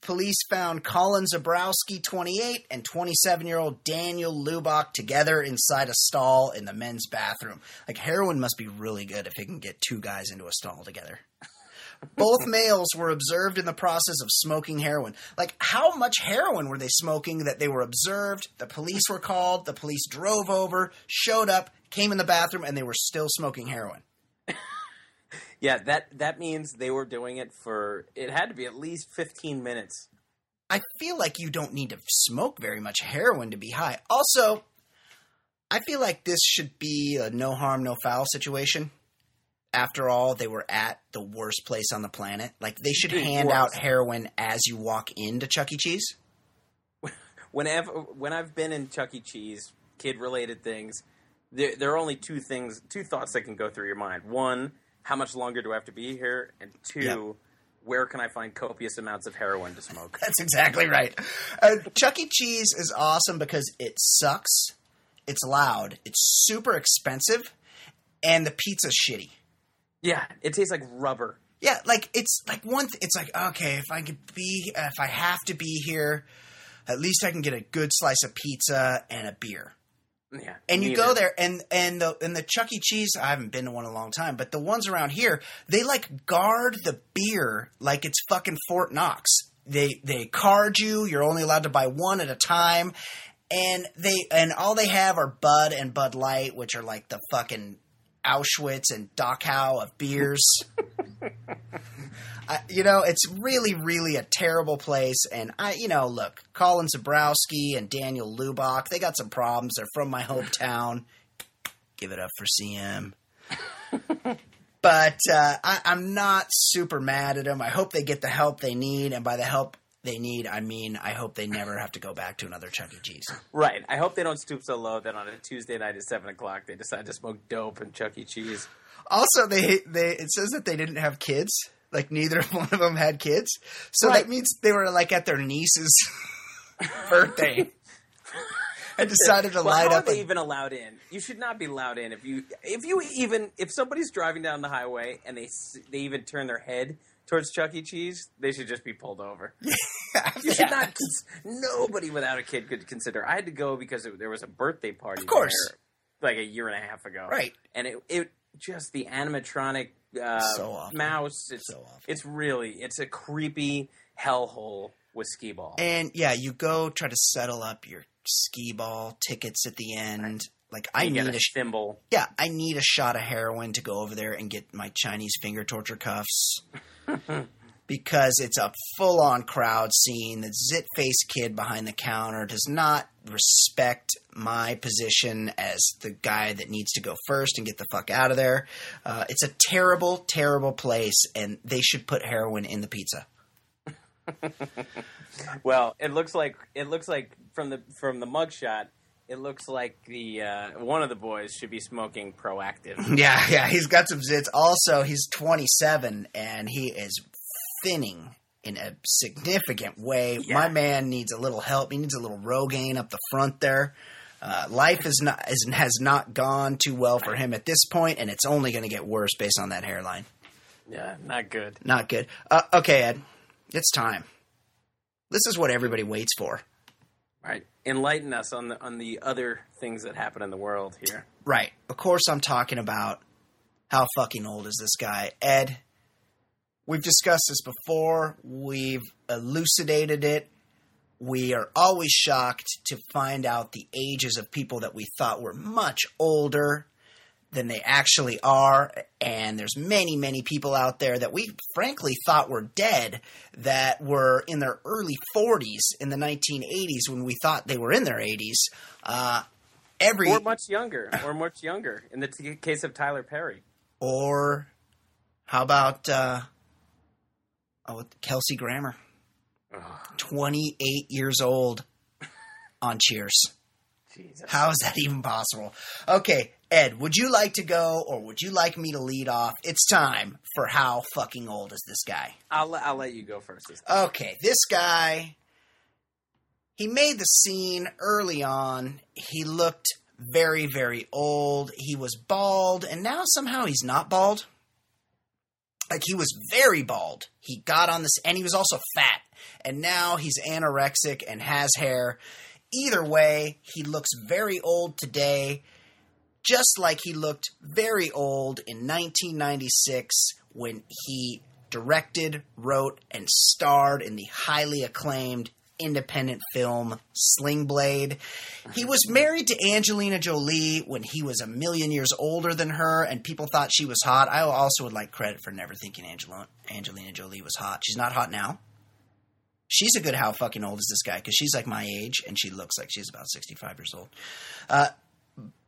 police found Colin Zabrowski, 28, and 27 year old Daniel Lubach together inside a stall in the men's bathroom. Like, heroin must be really good if it can get two guys into a stall together. Both males were observed in the process of smoking heroin. Like, how much heroin were they smoking that they were observed? The police were called, the police drove over, showed up, came in the bathroom, and they were still smoking heroin. Yeah, that that means they were doing it for it had to be at least 15 minutes. I feel like you don't need to smoke very much heroin to be high. Also, I feel like this should be a no harm, no foul situation. After all, they were at the worst place on the planet. Like, they should It hand was. out heroin as you walk into Chuck E. Cheese. Whenever when I've been in Chuck E. Cheese, kid related things, there, there are only two things, two thoughts that can go through your mind. One, how much longer do I have to be here? And two, where can I find copious amounts of heroin to smoke? That's exactly right. Uh, Chuck E. Cheese is awesome because it sucks, it's loud, it's super expensive, and the pizza's shitty. Yeah, it tastes like rubber. Yeah, like it's like one. Th- it's like okay, if I could be, if I have to be here, at least I can get a good slice of pizza and a beer. Yeah, And you neither. go there, and and the and the Chuck E. Cheese. I haven't been to one in a long time, but the ones around here, they like guard the beer like it's fucking Fort Knox. They they card you. You're only allowed to buy one at a time, and they and all they have are Bud and Bud Light, which are like the fucking Auschwitz and Dachau of beers. I, you know, it's really, really a terrible place. And I, you know, look, Colin Zabrowski and Daniel Lubach, they got some problems. They're from my hometown. Give it up for CM. but uh, I, I'm not super mad at them. I hope they get the help they need, and by the help they need, I mean I hope they never have to go back to another Chuck E. Cheese. Right. I hope they don't stoop so low that on a Tuesday night at seven o'clock they decide to smoke dope and Chuck E. Cheese. Also, they they it says that they didn't have kids. Like neither one of them had kids, so Right. that means they were like at their niece's birthday. I decided to Well, light how up. are they a- even allowed in? You should not be allowed in if you if you even if somebody's driving down the highway and they they even turn their head towards Chuck E. Cheese, they should just be pulled over. Yeah. You should not. cons- Nobody without a kid could consider. I had to go because it, there was a birthday party. Of course. there, like a year and a half ago. Right. And it it just the animatronic uh, So mouse. It's So awful. it's really it's a creepy hellhole with skee ball. And yeah, you go try to settle up your skee ball tickets at the end. Like I need a, a sh- thimble. yeah, I need a shot of heroin to go over there and get my Chinese finger torture cuffs. because it's a full on crowd scene. The zit faced kid behind the counter does not respect my position as the guy that needs to go first and get the fuck out of there. Uh, it's a terrible, terrible place, and they should put heroin in the pizza. Well, it looks like it looks like from the from the mugshot, it looks like the uh, one of the boys should be smoking Proactiv. Yeah, yeah, he's got some zits. Also, he's 27 and he is thinning in a significant way. Yeah. My man needs a little help. He needs a little Rogaine up the front there. Uh, life is not is, has not gone too well for him at this point, and it's only going to get worse based on that hairline. yeah, not good. Not good. Uh, okay, Ed, it's time. This is what everybody waits for. Right, enlighten us on the on the other things that happen in the world here. Right. Of course, I'm talking about how fucking old is this guy, Ed. We've discussed this before. We've elucidated it. We are always shocked to find out the ages of people that we thought were much older than they actually are. And there's many, many people out there that we frankly thought were dead that were in their early 40s in the 1980s when we thought they were in their 80s. Uh, every Or much younger, or much younger. In the t- case of Tyler Perry, Or how about uh, oh, Kelsey Grammer? 28 years old on Cheers. Jesus. How is that even possible? Okay, Ed, would you like to go or would you like me to lead off? It's time for how fucking old is this guy? I'll let- I'll let you go first. This. Okay, this guy, he made the scene early on. He looked very, very old. He was bald, and now somehow he's not bald. Like he was very bald. He got on this, and he was also fat. And now he's anorexic and has hair. Either way, he looks very old today, just like he looked very old in 1996 when he directed, wrote, and starred in the highly acclaimed independent film Sling Blade. He was married to Angelina Jolie when he was a million years older than her, and people thought she was hot. I also would like credit for never thinking Angelina Jolie was hot. She's not hot now. She's a good how fucking old is this guy? Because she's like my age, and she looks like she's about 65 years old. Uh,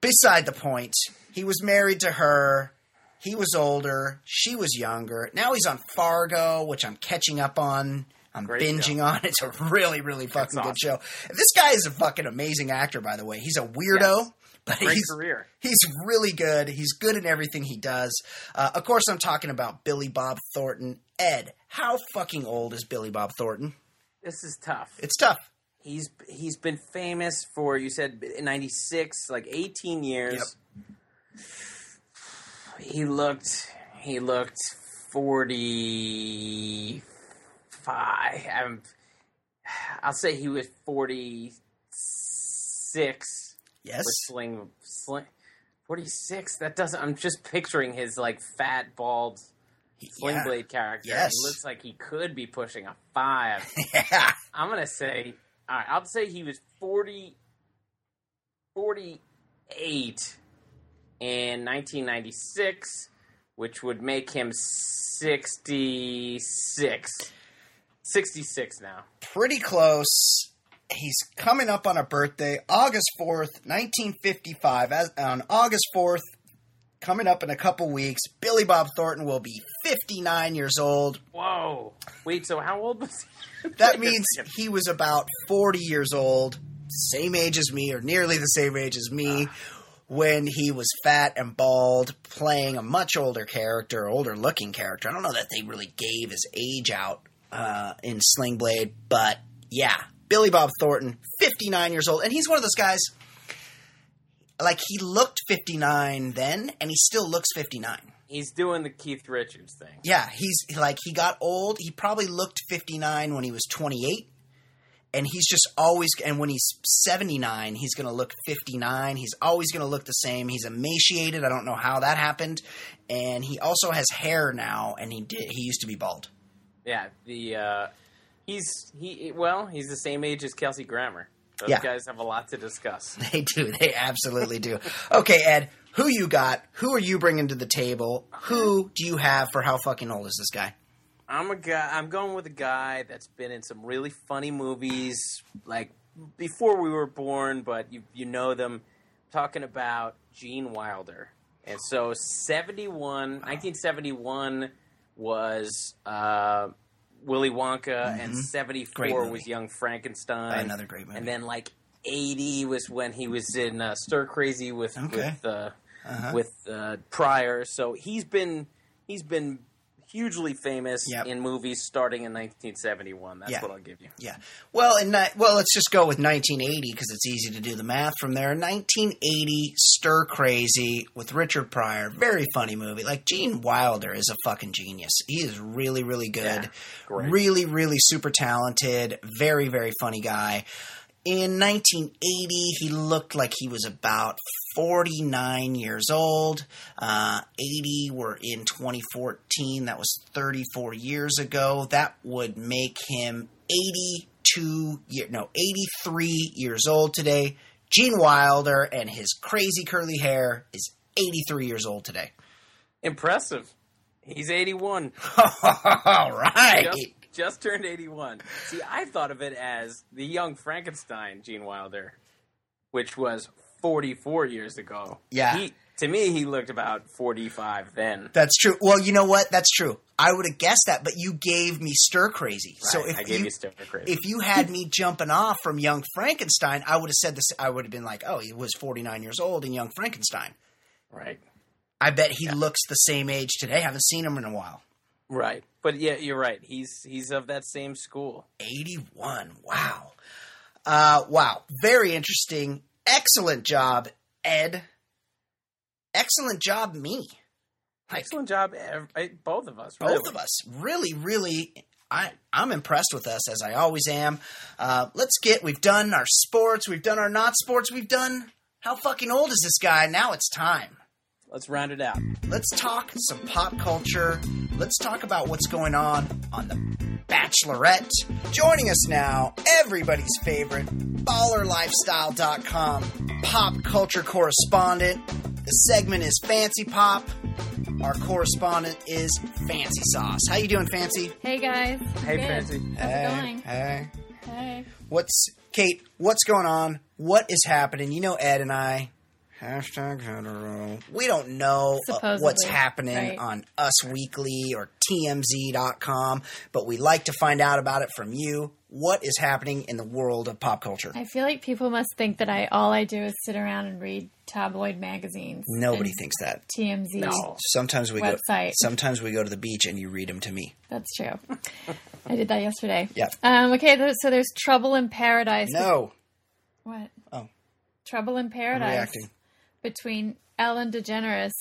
beside the point, he was married to her. He was older. She was younger. Now he's on Fargo, which I'm catching up on. I'm Great binging show. on. It's a really, really fucking That's good show. This guy is a fucking amazing actor, by the way. He's a weirdo, Yes. But Great he's, career. He's really good. He's good in everything he does. Uh, of course, I'm talking about Billy Bob Thornton. Ed, how fucking old is Billy Bob Thornton? This is tough. It's tough. He's he's been famous for you said ninety six, like eighteen years. He looked he looked forty five. I'm, I'll say he was forty six Yes. for sling sling. Forty six. That doesn't. I'm just picturing his like fat bald sling Yeah. blade character. Yes. He looks like he could be pushing a five. Yeah. I'm gonna say, all right, I'll say he was 40, 48 in 1996, which would make him 66. 66 now. Pretty close. He's coming up on a birthday, August 4th, 1955. As, on August 4th, coming up in a couple weeks, Billy Bob Thornton will be 59 years old. Whoa. Wait, so how old was he? That means he was about 40 years old, same age as me, or nearly the same age as me, when he was fat and bald, playing a much older character, older looking character. I don't know that they really gave his age out uh, in Sling Blade, but yeah, Billy Bob Thornton, 59 years old, and he's one of those guys. Like he looked 59 then, and he still looks 59. He's doing the Keith Richards thing. Yeah, he's like he got old. He probably looked 59 when he was 28. And he's just always and when he's 79, he's going to look 59. He's always going to look the same. He's emaciated. I don't know how that happened. And he also has hair now and he did he used to be bald. Yeah, the uh, he's he well, he's the same age as Kelsey Grammer. Those Yeah. guys have a lot to discuss. They do. They absolutely do. Okay, Ed, who you got? Who are you bringing to the table? Who do you have for how fucking old is this guy? I'm a guy. I'm going with a guy that's been in some really funny movies, like before we were born, but you you know them. talking about Gene Wilder, and so 71, 1971 was uh, Willy Wonka, and seventy Mm-hmm. Four movie. was Young Frankenstein. Another great movie. And then like eighty was when he was in uh, Stir Crazy with Okay. with uh, Uh-huh. with uh, Pryor. So he's been he's been hugely famous Yep. in movies starting in 1971. That's Yeah. what I'll give you. Yeah. Well, in well, let's just go with 1980 because it's easy to do the math from there. 1980, Stir Crazy with Richard Pryor, very funny movie. Like Gene Wilder is a fucking genius. He is really, really good. Yeah, really, really super talented. Very, very funny guy. In 1980, he looked like he was about 49 years old. Uh, 80 were in 2014. That was 34 years ago. That would make him 82 year no 83 years old today. Gene Wilder and his crazy curly hair is 83 years old today. Impressive. He's 81. All right. Just, just turned 81. See, I thought of it as the young Frankenstein Gene Wilder, which was 44 years ago. Yeah. He, to me, he looked about 45 then. That's true. Well, you know what? That's true. I would have guessed that, but you gave me stir crazy. so if I gave you, you Stir Crazy. if you had me jumping off from Young Frankenstein, I would have said this. I would have been like, "Oh, he was 49 years old in Young Frankenstein." right. I bet he looks the same age today. Haven't seen him in a while. Right. But yeah, you're right. He's he's of that same school. 81. Wow. Uh, wow. Very interesting. Excellent job, Ed. Excellent job, me. Like, Excellent job, both of us. both really. of us really really I, i'm impressed with us as i always am uh, let's get we've done our sports we've done our not sports we've done how fucking old is this guy now it's time Let's round it out. let's talk some pop culture let's talk about what's going on on the bachelorette joining us now everybody's favorite ballerlifestyle.com pop culture correspondent the segment is Fancee pop our correspondent is Fancee Sauce how you doing fancy Hey guys. Hey, Good. Fancy. How's it going? Hey. Hey. What's Kate? What's going on? What is happening? You know Ed and I. Hashtag hetero. We don't know uh, Supposedly, what's happening right. on Us Weekly or TMZ.com, but we like to find out about it from you. What is happening in the world of pop culture? I feel like people must think that I all I do is sit around and read tabloid magazines. Nobody thinks that. TMZ. No. Sometimes we Website. go. Sometimes we go to the beach and you read them to me. That's true. I did that yesterday. Yeah. Um, okay, so there's Trouble in Paradise. No. What? Oh. Trouble in I'm Paradise reacting. Between Ellen DeGeneres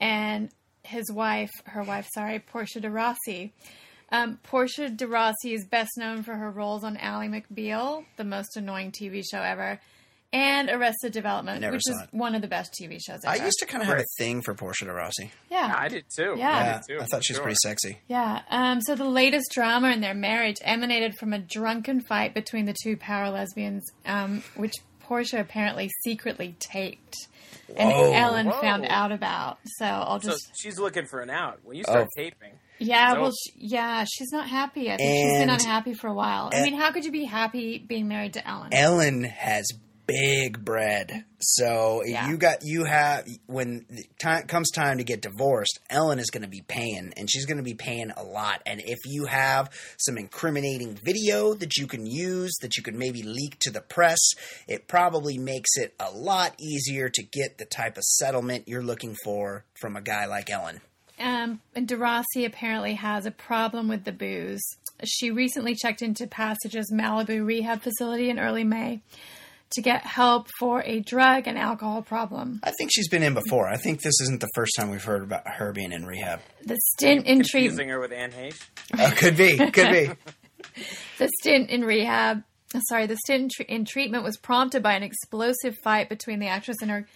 and his wife, her wife, sorry, Portia de Rossi. Um, Portia de Rossi is best known for her roles on Ally McBeal, the most annoying TV show ever, and Arrested Development, Never which is it. one of the best TV shows ever. I ever. used to kind of have a thing for Portia de Rossi. yeah. I did too. Yeah. I, Yeah, did too, I thought she was sure. pretty sexy. Yeah. Um, so the latest drama in their marriage emanated from a drunken fight between the two power lesbians, um, which Portia apparently secretly taped, and Whoa. Ellen Whoa. found out about. So I'll So just she's looking for an out. When you oh. start Oh. taping, yeah. so- Well, she, yeah, she's not happy. I think she's been unhappy for a while. I mean, how could you be happy being married to Ellen? Ellen has big bread. So if Yeah. you got you have when time comes time to get divorced, Ellen is going to be paying, and she's going to be paying a lot. And if you have some incriminating video that you can use, that you can maybe leak to the press, it probably makes it a lot easier to get the type of settlement you're looking for from a guy like Ellen. Um, and de Rossi apparently has a problem with the booze. She recently checked into Passages Malibu rehab facility in early May to get help for a drug and alcohol problem. I think she's been in before. I think this isn't the first time we've heard about her being in rehab. The stint in confusing treatment, her with Anne Heche. Uh, could be, could be. the stint in rehab, sorry, the stint in, tre- in treatment was prompted by an explosive fight between the actress and her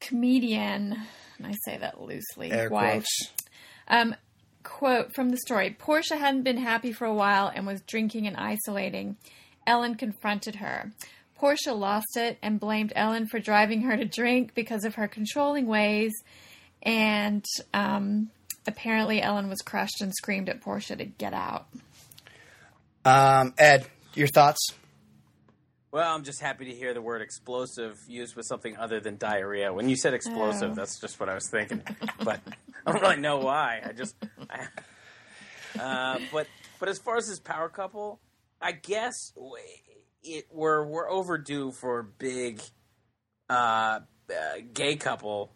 comedian. And I say that loosely. Air wife. quotes. Um, quote from the story Portia hadn't been happy for a while and was drinking and isolating. Ellen confronted her. Portia lost it and blamed Ellen for driving her to drink because of her controlling ways. And um, apparently, Ellen was crushed and screamed at Portia to get out. Um, Ed, your thoughts? Well, I'm just happy to hear the word explosive used with something other than diarrhea. When you said explosive, Oh. that's just what I was thinking. but I don't really know why. I just, I, uh, but but as far as this power couple, I guess w- it we're we're overdue for a big uh, uh, gay couple.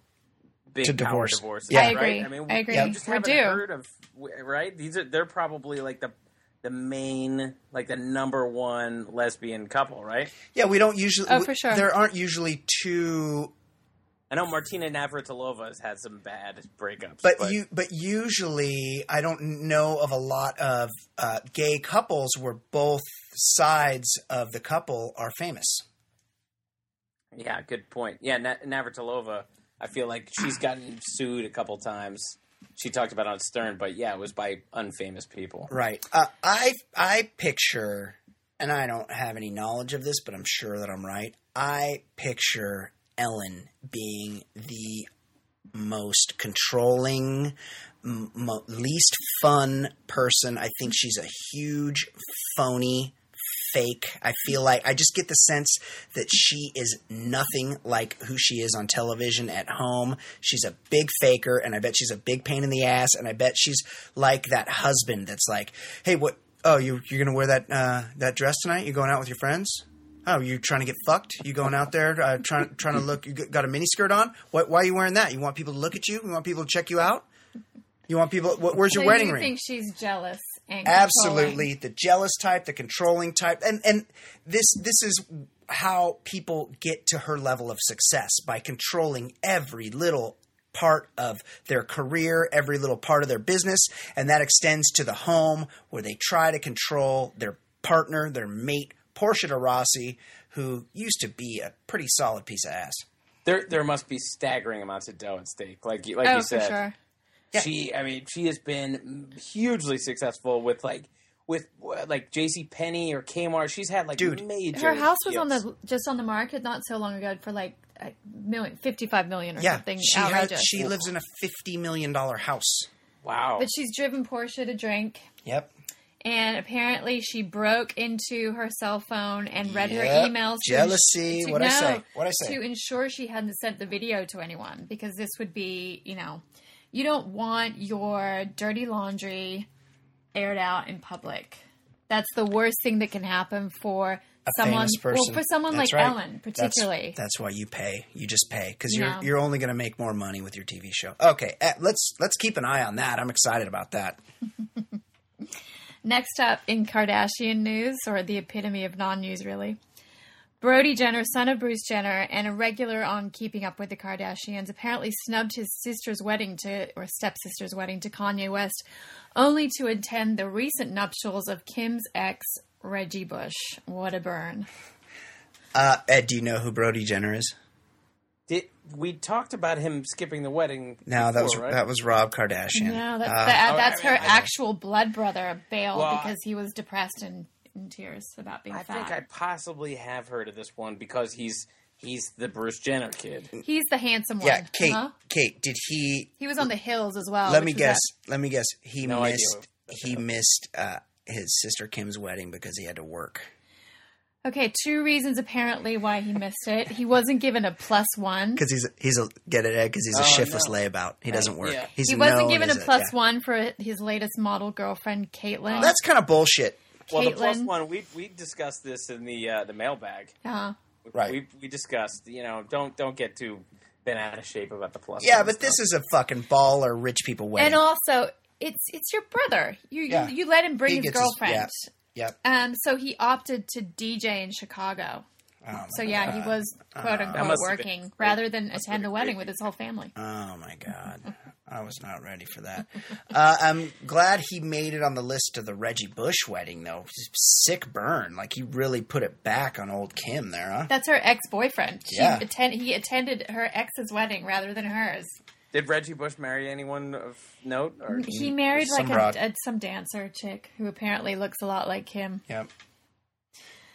Big To power divorce. divorces, Yeah. I right? agree. I mean, I agree. we Yep. just We're haven't due. heard of right. These are they're probably like the the main like the number one lesbian couple, right? Yeah, we don't usually. Oh, for sure. There aren't usually two, I know Martina Navratilova has had some bad breakups, but, you. But usually, I don't know of a lot of uh, gay couples where both sides of the couple are famous. yeah, good point. Yeah, Na- Navratilova, I feel like she's gotten sued a couple times. She talked about it on Stern, but yeah, it was by unfamous people. Right. Uh, I I picture, and I don't have any knowledge of this, but I'm sure that I'm right. I picture Ellen being the most controlling, m- least fun person. I think she's a huge phony fake. I feel like I just get the sense that she is nothing like who she is on television at home. She's a big faker, and I bet she's a big pain in the ass. And I bet she's like that husband that's like, "Hey, what? Oh, you you're gonna wear that uh, that dress tonight? You going out with your friends? Oh, you're trying to get fucked? You going out there uh, trying trying to look? You got a mini skirt on? What? Why are you wearing that? You want people to look at you? You want people to check you out? You want people? What, where's your wedding you ring? think she's jealous and absolutely the jealous type the controlling type and and this this is how people get to her level of success by controlling every little part of their career every little part of their business and that extends to the home where they try to control their partner their mate Portia de Rossi who used to be a pretty solid piece of ass There, there must be staggering amounts of dough at stake. Like, you- like Oh, you for said, sure. she. I mean, she has been hugely successful with like, with like J.C. Penney or Kmart. She's had like Dude. major. Her house was on the just on the market not so long ago for like a million, 55 million or yeah something she has outrageous. she lives in a 50 million dollar house wow. but she's driven Portia to drink. yep And apparently, she broke into her cell phone and read her emails. to Jealousy. What'd I say? What'd I say? To ensure she hadn't sent the video to anyone, because this would be, you know, you don't want your dirty laundry aired out in public. That's the worst thing that can happen for A someone. famous person. Well, for someone That's like right. Ellen, particularly. That's, why you pay. You just pay because you're you're only going to make more money with your TV show. Okay, eh, let's let's keep an eye on that. I'm excited about that. Next up in Kardashian news, or the epitome of non news, really. Brody Jenner, son of Bruce Jenner, and a regular on Keeping Up with the Kardashians, apparently snubbed his sister's wedding to, or stepsister's wedding to Kanye West, only to attend the recent nuptials of Kim's ex, Reggie Bush. What a burn. Uh, Ed, do you know who Brody Jenner is? Did we talked about him skipping the wedding? No, that was right? that was Rob Kardashian. No, that's, Uh, that, oh, that's I- her I know. actual blood brother, Bale, Well, because he was depressed and in tears about being I fat. think I possibly have heard of this one because he's he's the Bruce Jenner kid. He's the handsome one. yeah, Kate. Uh-huh. Kate, did he? He was on the hills as well. let me guess. that- Let me guess. He No missed. He missed uh, his sister Kim's wedding because he had to work. Okay, two reasons apparently why he missed it. He wasn't given a plus one. Because he's he's a get it because he's a Oh, shiftless no. layabout. He doesn't work. yeah. He's He wasn't known given a plus yeah. one for his latest model girlfriend, Caitlyn. That's kind of bullshit. Well, the one we we discussed this in the uh, the mailbag. uh, Right. We we discussed you know don't don't get too bent out of shape about the plus. Yeah, one but this is a fucking baller rich people wedding. and also, it's it's your brother. You Yeah. you, you let him bring He his gets his- girlfriend. Yep. Um, so he opted to DJ in Chicago. Oh So yeah, God. he was quote unquote must have been working rather than attend the wedding great. with his whole family. Oh my god, I was not ready for that. Uh, I'm glad he made it on the list of the Reggie Bush wedding, though. Sick burn, like he really put it back on old Kim there, huh? That's her ex boyfriend. Yeah. attend, he attended her ex's wedding rather than hers. Did Reggie Bush marry anyone of note? Or He married Some like broad. a, a some dancer chick who apparently looks a lot like him. Yep.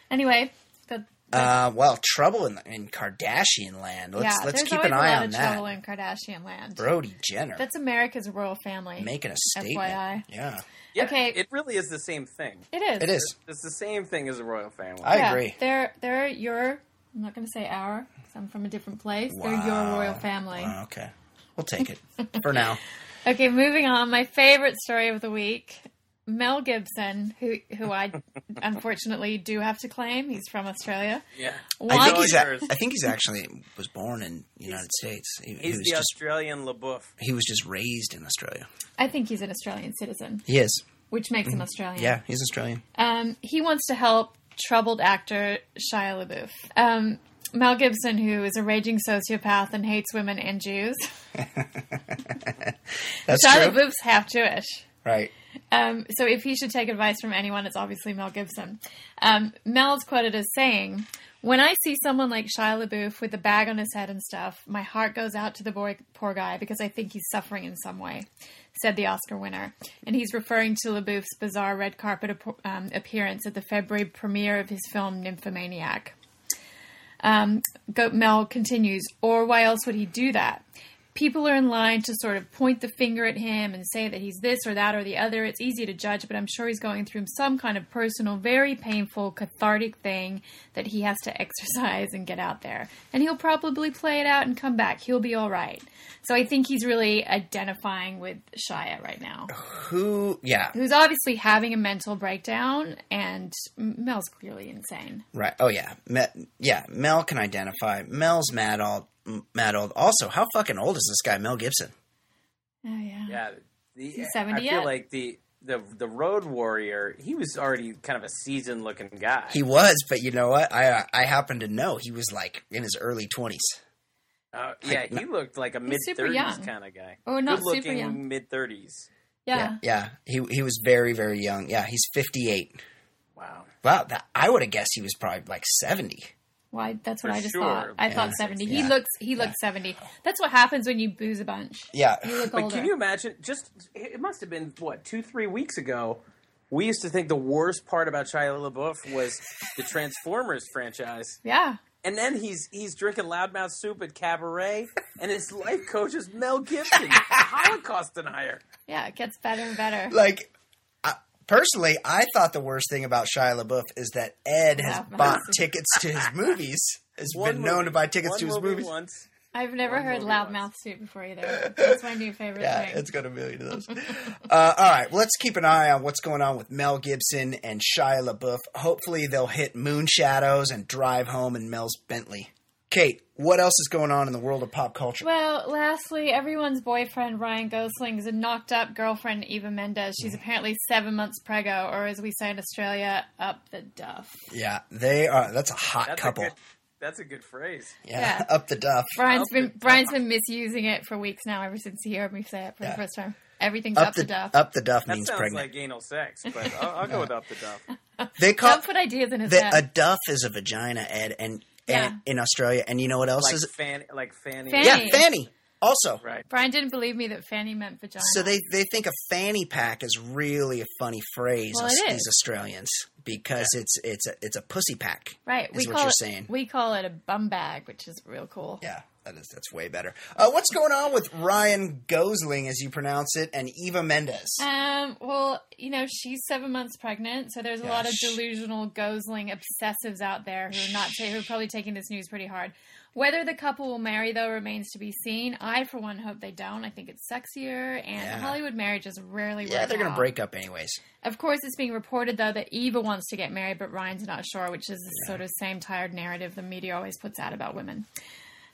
Anyway, the, the- Uh, well, trouble in, in Kardashian land. Let's yeah, let's there's keep always an a eye lot on of that. trouble in Kardashian land. Brody Jenner That's America's royal family. making a statement. FYI. Yeah, yeah, okay. it really is the same thing. It is. it is. It's the same thing as a royal family. I Yeah, agree. They're they're your. I'm not going to say our because I'm from a different place. They're your royal family. Wow, okay, we'll take it for now. Okay, moving on. My favorite story of the week. Mel Gibson, who who I unfortunately do have to claim, he's from Australia. yeah, Why- I think he's. A, Yours. I think he's actually was born in the United States. He, he he's was the just Australian LaBeouf. he was just raised in Australia. I think he's an Australian citizen, He is. which makes him Australian. Mm-hmm. Yeah, he's Australian. Um, he wants to help troubled actor Shia LaBeouf. Um, Mel Gibson, who is a raging sociopath and hates women and Jews. That's Shia true. LaBeouf's half Jewish. Right. Um, so if he should take advice from anyone, it's obviously Mel Gibson. Um, Mel's quoted as saying, "When I see someone like Shia LaBeouf with a bag on his head and stuff, my heart goes out to the boy, poor guy because I think he's suffering in some way," said the Oscar winner. And he's referring to LaBeouf's bizarre red carpet ap- um, appearance at the February premiere of his film *Nymphomaniac*. Um, Go- Mel continues, or why else would he do that? People are in line to sort of point the finger at him and say that he's this or that or the other. It's easy to judge, but I'm sure he's going through some kind of personal, very painful, cathartic thing that he has to exercise and get out there. And he'll probably play it out and come back. He'll be all right. So I think he's really identifying with Shia right now, Who? Yeah. who's obviously having a mental breakdown, and Mel's clearly insane. Right. Oh yeah. Me- yeah. Mel can identify. Mel's mad old. Mad old. Also, how fucking old is this guy, Mel Gibson? Oh, yeah. Yeah, the, he 70 I feel yet? like the the the Road Warrior. He was already kind of a seasoned looking guy. He was, but you know what? I I happen to know he was like in his early twenties. Uh, yeah, he looked like a mid thirties kind of guy. Oh, not Good super young. looking mid thirties. Yeah. Yeah. He he was very very young. Yeah. He's fifty eight. Wow. Wow. That, I would have guessed he was probably like seventy. Why? That's what For I just sure. thought. I Yeah. thought seventy. He looks. He looks seventy. That's what happens when you booze a bunch. Yeah. You look But older. can you imagine? Just it must have been what two three weeks ago. We used to think the worst part about Shia LaBeouf was the Transformers franchise, yeah. and then he's he's drinking loudmouth soup at Cabaret, and his life coach is Mel Gibson, Holocaust denier. Yeah. It gets better and better. Like, I, personally, I thought the worst thing about Shia LaBeouf is that Ed has bought tickets to his movies. Has One been known to buy tickets one to his movie movies. once. I've never One heard movie loudmouth suit before either. That's my new favorite Yeah, thing. it's got a million of those. uh, all right, well, let's keep an eye on what's going on with Mel Gibson and Shia LaBeouf. Hopefully, they'll hit Moonshadows and drive home in Mel's Bentley. Kate, what else is going on in the world of pop culture? Well, lastly, everyone's boyfriend Ryan Gosling's a knocked up girlfriend Eva Mendes. She's mm. apparently seven months prego, or as we say in Australia, up the duff. yeah, they are. That's a hot That's couple. a good. That's a good phrase. yeah, Yeah. up the duff. Brian's Up been the duff. Brian's been misusing it for weeks now, ever since he heard me say it for Yeah. the first time. Everything's Up, up, the, the duff. up the duff That means sounds pregnant. like anal sex, but I'll, I'll go with up the duff. they call Don't put ideas in his the, head. a duff is a vagina, Ed, and, Yeah. and in Australia. And you know what else Like is? fan, like fanny. Fanny. Yeah, fanny. Also, Right. Brian didn't believe me that Fanny meant vagina. So they they think a fanny pack is really a funny phrase. Well, it these is. Australians because it's it's a it's a pussy pack. right. is We what call you're it saying. we call it a bum bag, which is real cool. Yeah, that is that's way better. Uh, what's going on with Ryan Gosling, as you pronounce it, and Eva Mendes? Um, well, you know, she's seven months pregnant, so there's a lot of delusional Gosling obsessives out there who are not ta- who are probably taking this news pretty hard. Whether the couple will marry, though, remains to be seen. I, for one, hope they don't. I think it's sexier, and Yeah. Hollywood marriages rarely yeah, work they're gonna break up anyways. Of course, it's being reported though that Eva wants to get married, but Ryan's not sure, which is the sort of same tired narrative the media always puts out about women.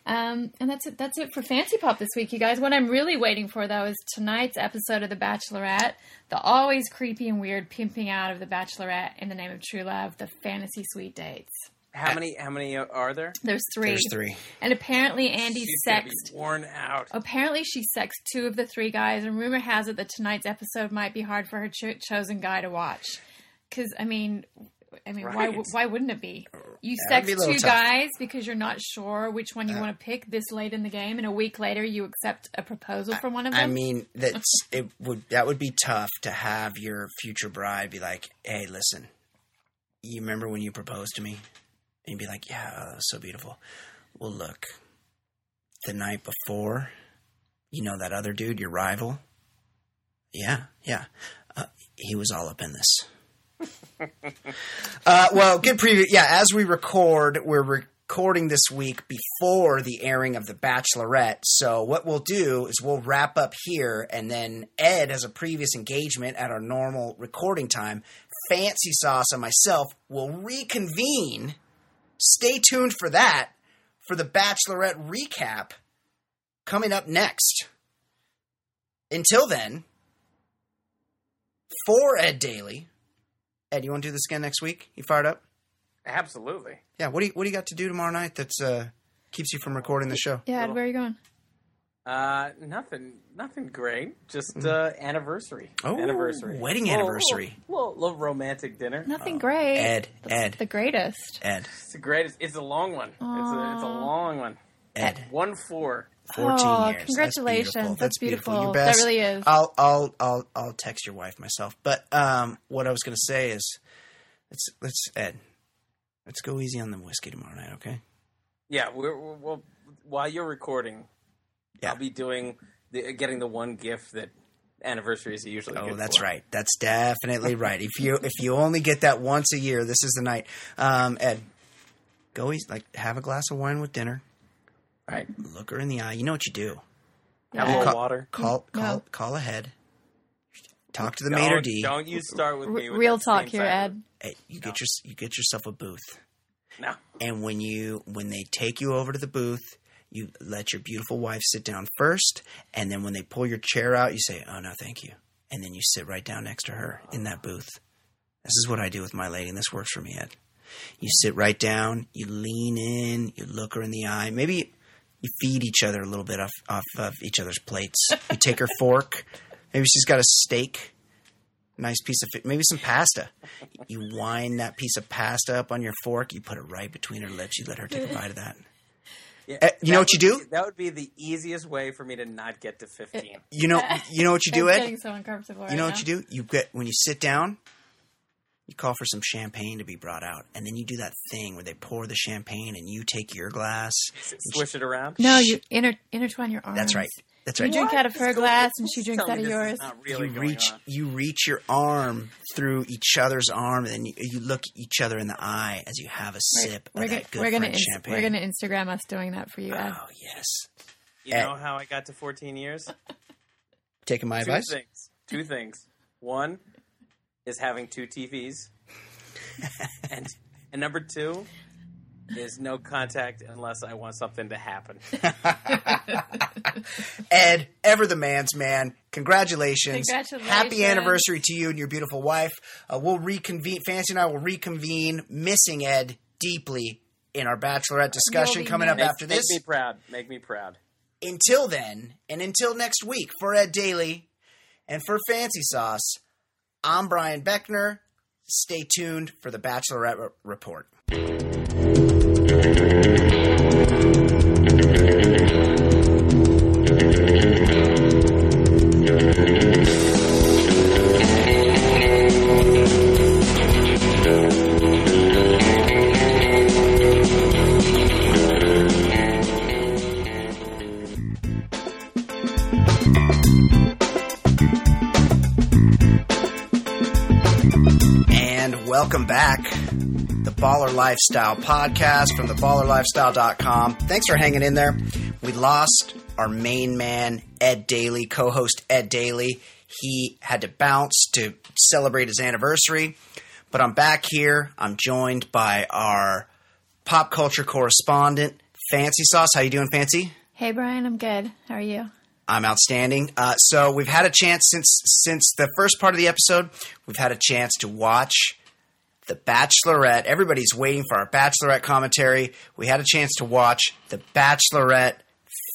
Um, and that's it. That's it for Fancee Pop this week, you guys. What I'm really waiting for though is tonight's episode of The Bachelorette, the always creepy and weird pimping out of The Bachelorette in the name of true love, the fantasy suite dates. How many? How many are there? There's three. There's three. And apparently Andi She's gonna be sexed worn out. Apparently, she sexed two of the three guys, and rumor has it that tonight's episode might be hard for her cho- chosen guy to watch. Because I mean, I mean, why Right. why wouldn't it be? You it'd sex be two tough. guys because you're not sure which one you want to pick this late in the game, and a week later you accept a proposal from one of them. I mean, that's it would that would be tough to have your future bride be like, "Hey, listen, you remember when you proposed to me?" And you'd be like, "Yeah, oh, that was so beautiful." Well, look, the night before, you know that other dude, your rival. Yeah, yeah, uh, he was all up in this. Uh, well, good preview. Yeah, as we record, we're recording this week before the airing of The Bachelorette. So what we'll do is we'll wrap up here, and then Ed has a previous engagement at our normal recording time. Fancee Sauce and myself will reconvene. Stay tuned for that for the Bachelorette recap coming up next. Until then, for Ed Daly. Ed, you want to do this again next week? You fired up? Absolutely. Yeah. What do you What do you got to do tomorrow night that uh, keeps you from recording the show? yeah, where are you going? Uh, nothing, nothing great. Just uh, anniversary. Oh, anniversary. wedding Little- anniversary. Little, little, little romantic dinner. Nothing great. Ed, That's Ed, the greatest. Ed, It's the greatest. It's a long one. It's a, it's a long one. Ed. One four. Fourteen Oh, years. congratulations. That's beautiful. That's beautiful. Your That best. really is. I'll I'll I'll I'll text your wife myself. But um, what I was going to say is, let's let's Ed, let's go easy on the whiskey tomorrow night, okay? Yeah, we're, we're, well, while you're recording, Yeah. I'll be doing the, getting the one gift that anniversaries are usually. Oh, good that's for. right. That's definitely right. If you if you only get that once a year, this is the night. Um, Ed, go easy. Like have a glass of wine with dinner. Right. Look her in the eye. You know what you do. Have Yeah. a little Call- water. Call No. call call ahead. Talk to the maitre Don't, d. don't you start with me. With real talk here. Ed. Hey, you get your you get yourself a booth. No. And when you when they take you over to the booth, you let your beautiful wife sit down first, and then when they pull your chair out, you say, "Oh no, thank you," and then you sit right down next to her in that booth. This is what I do with my lady, and this works for me, Ed. You sit right down, you lean in, you look her in the eye. Maybe you feed each other a little bit off, off of each other's plates. You take her fork. Maybe she's got a steak, nice piece of maybe some pasta. You wind that piece of pasta up on your fork. You put it right between her lips. You let her take a bite of that. Yeah, Eh, you know what you do? be- that would be the easiest way for me to not get to fifteen. You know, you know what you do, Ed's Ed. getting so uncomfortable. You know what you do? You get when you sit down, you call for some champagne to be brought out, and then you do that thing where they pour the champagne and you take your glass. Swish it around. No, you inter- intertwine your arms. That's right. That's right. You right. drink out of her Just glass and she drinks out of yours. really you reach on. you reach your arm through each other's arm, and then you, you look each other in the eye as you have a sip we're of gonna that good we're gonna French ins- champagne. we're gonna Instagram us doing that for you. Oh, Ed. oh yes, You know how I got to 14 years? taking my two advice. things. Two things. One is having two TVs, and and number two is no contact unless I want something to happen. Ed, ever the man's man. Congratulations. Congratulations. Happy anniversary to you and your beautiful wife. Uh, we'll reconvene. Fancy and I will reconvene, missing Ed deeply in our bachelorette discussion coming up missed. after this. Make me proud. Make me proud. Until then, and until next week, for Ed Daly and for Fancee Sauce, I'm Brian Beckner. Stay tuned for the Bachelorette Re- Report. Welcome back. The Baller Lifestyle podcast from theballerlifestyle.com. Thanks for hanging in there. We lost our main man, Ed Daly, co host Ed Daly. He had to bounce to celebrate his anniversary. But I'm back here. I'm joined by our pop culture correspondent, Fancee Sauce. How you doing, Fancee? Hey Brian, I'm good. How are you? I'm outstanding. Uh, so we've had a chance since since the first part of the episode. We've had a chance to watch the Bachelorette. Everybody's waiting for our Bachelorette commentary. We had a chance to watch the Bachelorette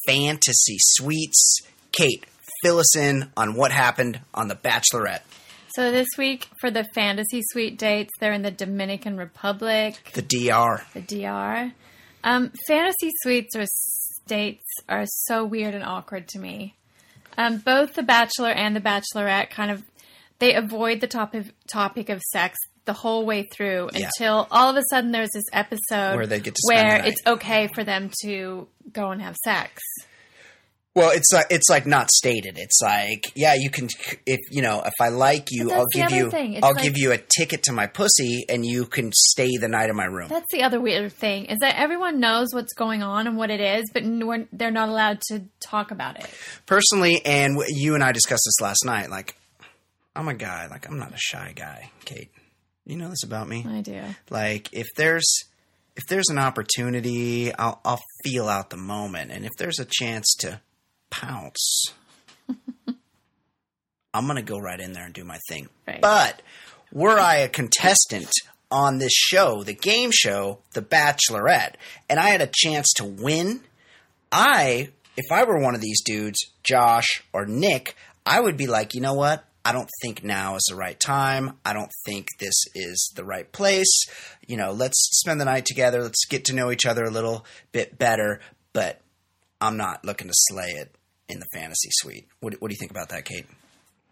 fantasy suites. Kate, fill us in on what happened on the Bachelorette. So this week for the fantasy suite dates, they're in the Dominican Republic, The DR. the DR. Um, fantasy suites or states are so weird and awkward to me. Um, both the Bachelor and the Bachelorette kind of they avoid the topic topic of sex the whole way through Yeah. until all of a sudden there's this episode Where they get to where it's okay for them to go and have sex. Well, it's like it's like not stated. It's like yeah, you can if you know if I like you, I'll give you I'll like- give you a ticket to my pussy, and you can stay the night in my room. That's the other weird thing is that everyone knows what's going on and what it is, but they're not allowed to talk about it. personally, and w- you and I discussed this last night. Like, I'm a guy. Like, I'm not a shy guy, Kate. You know this about me. I do. Like, if there's if there's an opportunity, I'll I'll feel out the moment, and if there's a chance to pounce, I'm gonna go right in there and do my thing. Right. But were I a contestant on this show, the game show, The Bachelorette, and I had a chance to win, I, if I were one of these dudes, Josh or Nick, I would be like, you know what? I don't think now is the right time. I don't think this is the right place. You know, let's spend the night together. Let's get to know each other a little bit better. But I'm not looking to slay it in the fantasy suite. What, what do you think about that, Kate?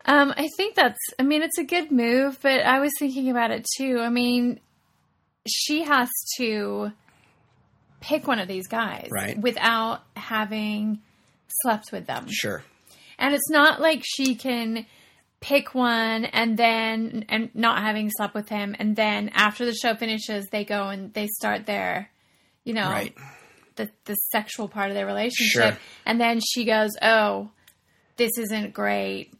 Um, I think that's. I mean, it's a good move, but I was thinking about it too. I mean, she has to pick one of these guys, Right. without having slept with them, Sure. and it's not like she can pick one and then and not having slept with him, and then after the show finishes, they go and they start their, you know, Right. the the sexual part of their relationship, Sure. and then she goes, "Oh, this isn't great.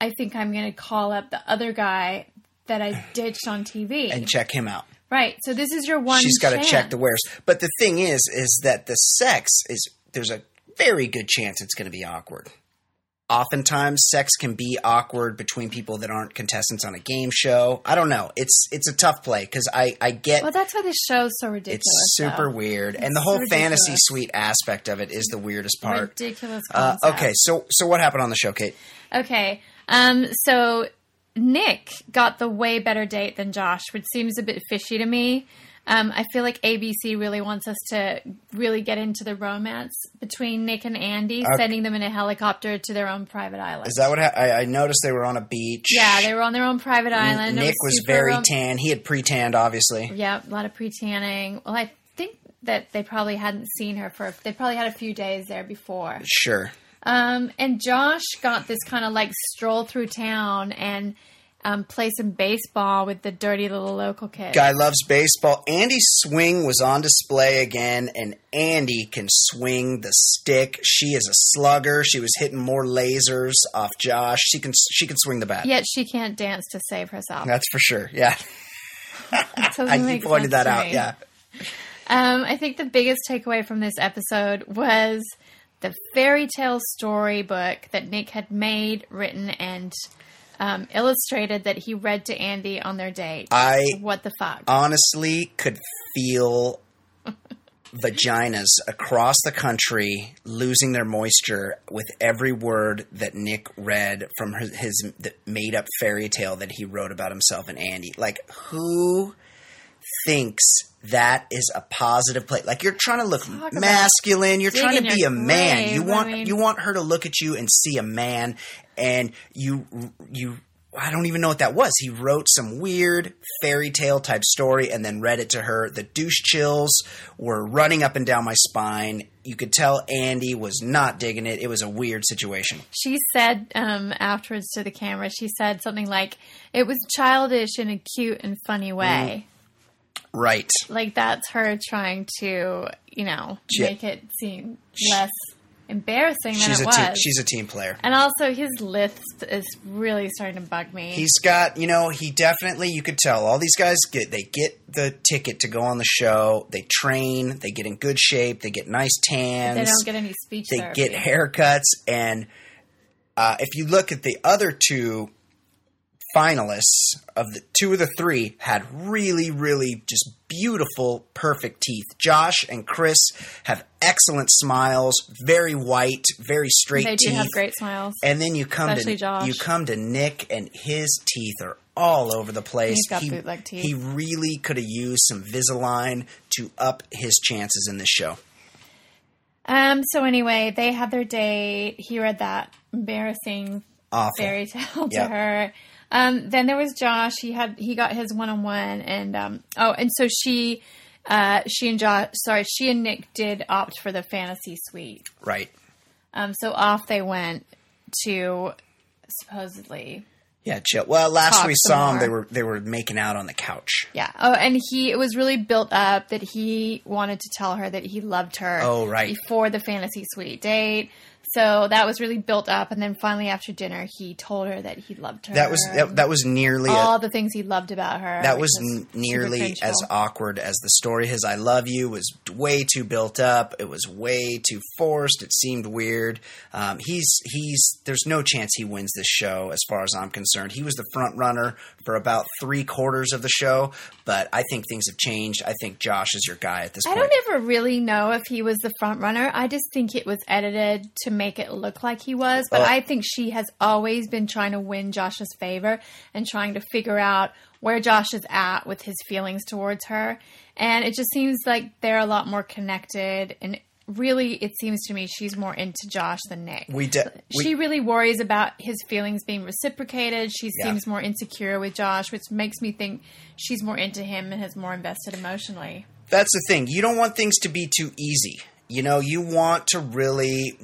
I think I'm going to call up the other guy that I ditched on TV." And check him out. right. So this is your one. She's got to check the wares. But the thing is, is that the sex is there's a very good chance it's going to be awkward. Oftentimes, sex can be awkward between people that aren't contestants on a game show. I don't know. It's it's a tough play because I I get Well, that's why this show's so ridiculous. it's super though. weird, and the whole ridiculous. fantasy suite aspect of it is the weirdest part. Ridiculous. Uh, okay, so so what happened on the show, Kate? Okay. Um, so Nick got the way better date than Josh, which seems a bit fishy to me. Um, I feel like ABC really wants us to really get into the romance between Nick and Andi, Okay. sending them in a helicopter to their own private island. Is that what ha- I, I noticed? They were on a beach. yeah, they were on their own private island. It Nick was super very rom- tan. He had pre-tanned, obviously. Yep, a lot of pre tanning. Well, I think that they probably hadn't seen her for. They probably had a few days there before. Sure. Um, and Josh got this kind of like stroll through town and um, play some baseball with the dirty little local kid. Guy loves baseball. Andi's swing was on display again, and Andi can swing the stick. She is a slugger. She was hitting more lasers off Josh. She can she can swing the bat. Yet she can't dance to save herself. That's for sure. Yeah, I, pointed that out. me. Yeah. Um, I think the biggest takeaway from this episode was the fairy tale storybook that Nick had made, written, and um, illustrated that he read to Andi on their date. I what the fuck? honestly could feel vaginas across the country losing their moisture with every word that Nick read from his, his made up fairy tale that he wrote about himself and Andi. Like, who thinks that is a positive play? Like, you're trying to look about masculine. You're trying to be a man. grave, You I want mean- you want her to look at you and see a man, and you you. I don't even know what that was. He wrote some weird fairy tale type story and then read it to her. The douche chills were running up and down my spine. You could tell Andi was not digging it. It was a weird situation. She said um, afterwards to the camera, she said something like, it was childish in a cute and funny way. Right. Like that's her trying to, you know, She- make it seem less embarrassing than She's it a was. team, she's a team player. and also his lisp is really starting to bug me. He's got, you know, he definitely you could tell all these guys get they get the ticket to go on the show. They train, they get in good shape, they get nice tans. they don't get any speech they therapy. get haircuts and uh, if you look at the other two finalists of the two of the three had really really just beautiful perfect teeth josh and chris have excellent smiles very white very straight teeth. They do have great smiles. and then you come Especially to Josh. you come to nick and his teeth are all over the place He's got he, bootleg teeth. he really could have used some Invisalign to up his chances in this show Um. So anyway, they had their date. He read that embarrassing awful fairy tale to Yep. her. Um, then there was Josh. He had he got his one on one, and um, oh, and so she, uh, she and Josh, sorry, she and Nick did opt for the fantasy suite. right Um, so off they went to supposedly, Yeah, chill. Well, last we saw them, they were they were making out on the couch. yeah. Oh, and he it was really built up that he wanted to tell her that he loved her. Oh, right. before the fantasy suite date. So that was really built up, and then finally after dinner, he told her that he loved her. That was that, that was nearly all a, the things he loved about her. that was nearly as awkward as the story. His "I love you" was way too built up. It was way too forced. It seemed weird. Um, he's he's there's no chance he wins this show as far as I'm concerned. He was the front runner for about three quarters of the show, but I think things have changed. I think Josh is your guy at this I point. I don't ever really know if he was the front runner. I just think it was edited to make it look like he was. But I think she has always been trying to win Josh's favor and trying to figure out where Josh is at with his feelings towards her. And it just seems like they're a lot more connected. And really, it seems to me she's more into Josh than Nick. we de- we, she really worries about his feelings being reciprocated. She Yeah. seems more insecure with Josh, which makes me think she's more into him and has more invested emotionally. that's the thing. You don't want things to be too easy. You know, you want to really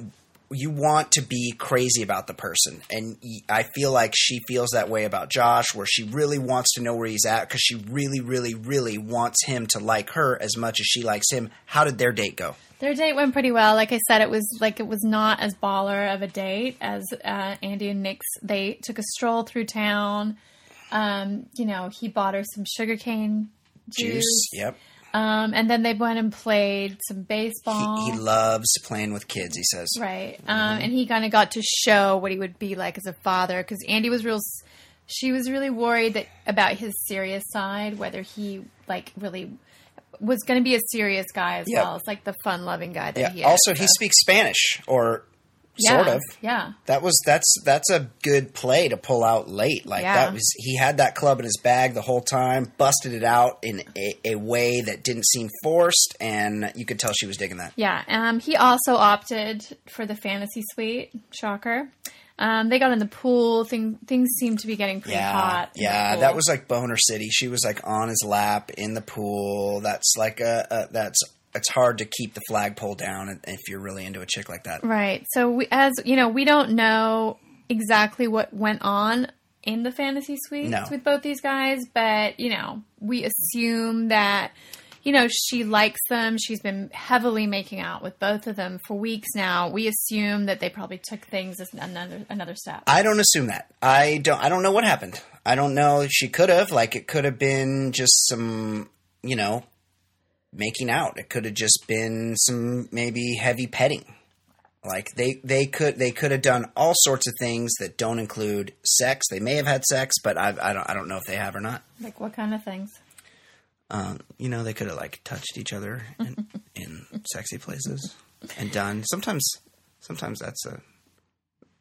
you want to be crazy about the person. And i feel like she feels that way about Josh where she really wants to know where he's at cuz she really really really wants him to like her as much as she likes him. How did their date go? Their date went pretty well. Like I said, it was like it was not as baller of a date as uh, Andi and Nick's. They took a stroll through town. Um, you know, he bought her some sugarcane juice, Juice. Yep. Um, and then they went and played some baseball. He, he loves playing with kids, he says. Right. Um, and he kind of got to show what he would be like as a father because Andi was real. She was really worried that about his serious side, whether he like really was going to be a serious guy as Yeah. well. It's like the fun-loving guy that Yeah. he is. Also, he speaks Spanish or Yeah, sort of. Yeah. That was that's that's a good play to pull out late. Like Yeah. that was he had that club in his bag the whole time, busted it out in a, a way that didn't seem forced, and you could tell she was digging that. Yeah. Um, he also opted for the fantasy suite. Shocker. Um, they got in the pool. Thing, things seemed to be getting pretty Yeah, hot. yeah, that was like Boner City. She was like on his lap in the pool. That's like a, a that's it's hard to keep the flagpole down if you're really into a chick like that. Right. So we, as you know, we don't know exactly what went on in the fantasy suites No. with both these guys, but you know, we assume that you know she likes them. She's been heavily making out with both of them for weeks now. We assume that they probably took things as another another step. I don't assume that. I don't. I don't know what happened. I don't know. She could have. Like it could have been just some, you know, making out. It could have just been some maybe heavy petting. Like they they could they could have done all sorts of things that don't include sex. They may have had sex, but I I don't I don't know if they have or not. Like what kind of things? Um, you know, they could have like touched each other in, in sexy places and done. Sometimes, sometimes that's a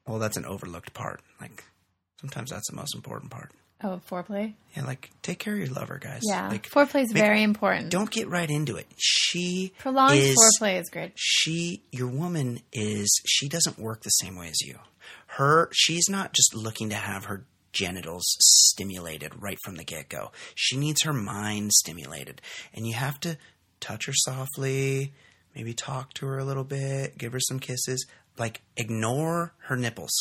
well, that's an overlooked part. Like sometimes that's the most important part. Oh, foreplay. Yeah, like take care of your lover, guys. Yeah, like foreplay is make- very important. Don't get right into it. She Prolonged is, foreplay is great. She, your woman is. She doesn't work the same way as you. Her, she's not just looking to have her genitals stimulated right from the get go. She needs her mind stimulated, and you have to touch her softly. Maybe talk to her a little bit. Give her some kisses. Like ignore her nipples.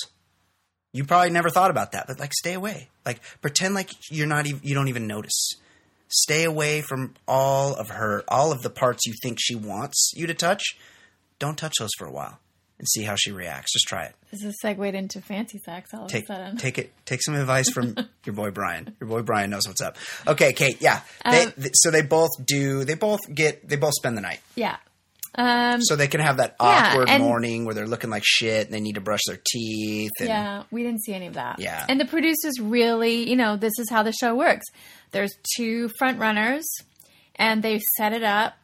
You probably never thought about that, but like stay away. Like pretend like you're not even you don't even notice. Stay away from all of her all of the parts you think she wants you to touch. Don't touch those for a while and see how she reacts. Just try it. This is segued into fancy sex all of Take a sudden. take it take some advice from your boy Brian. Your boy Brian knows what's up. Okay, Kate, yeah. They, Um, th- so they both do they both get they both spend the night. yeah. Um, So they can have that Yeah, awkward and- morning where they're looking like shit and they need to brush their teeth and Yeah, we didn't see any of that. Yeah. And the producers really, you know, this is how the show works. There's two front runners and they set it up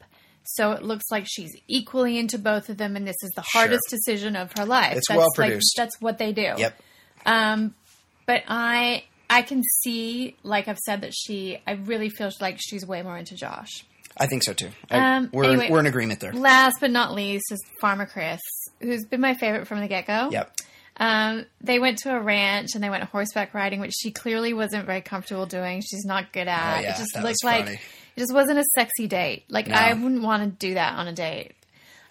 so it looks like she's equally into both of them and this is the Sure. hardest decision of her life. It's that's well like- produced. that's what they do. Yep. Um but I I can see, like I've said, that she I really feel like she's way more into Josh. I think so too. I- Um, we're anyway. we're in agreement there. Last but not least is Farmer Chris, who's been my favorite from the get go. Yep. Um, they went to a ranch and they went horseback riding, which she clearly wasn't very comfortable doing. She's not good at. Oh, yeah, it just looked like it just wasn't a sexy date. Like No. I wouldn't want to do that on a date.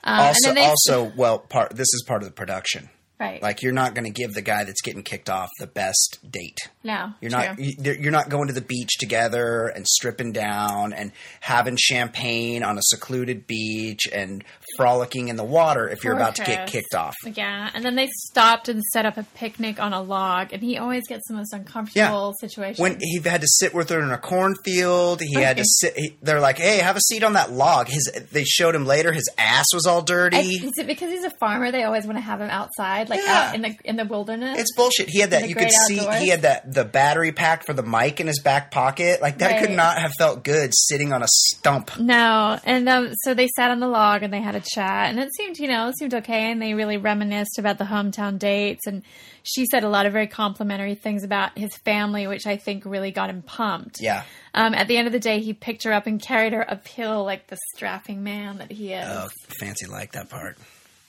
Um, Also, and then they, also, well, part this is part of the production. Right, Like you're not going to give the guy that's getting kicked off the best date. no, You're true. not. you- You're not going to the beach together and stripping down and having champagne on a secluded beach and frolicking in the water if you're Poor about to get kicked off. Yeah, and then they stopped and set up a picnic on a log, and he always gets the most uncomfortable situations. When he had to sit with her in a cornfield, he had to sit. He, they're like, "Hey, have a seat on that log." His they showed him later. His ass was all dirty. I- is it because he's a farmer? They always want to have him outside, like Yeah. out in the in the wilderness. It's bullshit. He had that. You could see outdoors. he had that the battery pack for the mic in his back pocket. Like that could not have felt good sitting on a stump. No, and um, so they sat on the log and they had a chat, and it seemed, you know, it seemed okay, and they really reminisced about the hometown dates, and she said a lot of very complimentary things about his family, which I think really got him pumped. Yeah. Um, at the end of the day, he picked her up and carried her uphill like the strapping man that he is. Oh, fancy liked that part.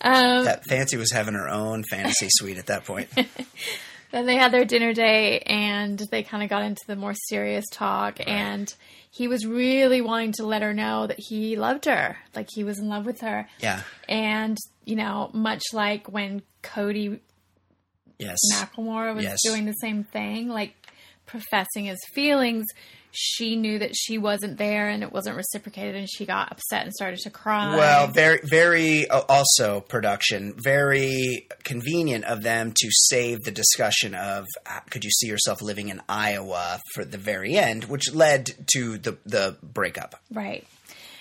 um, That fancy was having her own fantasy suite at that point. Then they had their dinner date and they kind of got into the more serious talk. And he was really wanting to let her know that he loved her, like he was in love with her. Yeah. And, you know, much like when Cody Yes. Macklemore was Yes. doing the same thing, like professing his feelings, she knew that she wasn't there and it wasn't reciprocated and she got upset and started to cry. Well, very, very uh, also production, very convenient of them to save the discussion of uh, could you see yourself living in Iowa for the very end, which led to the the breakup. Right.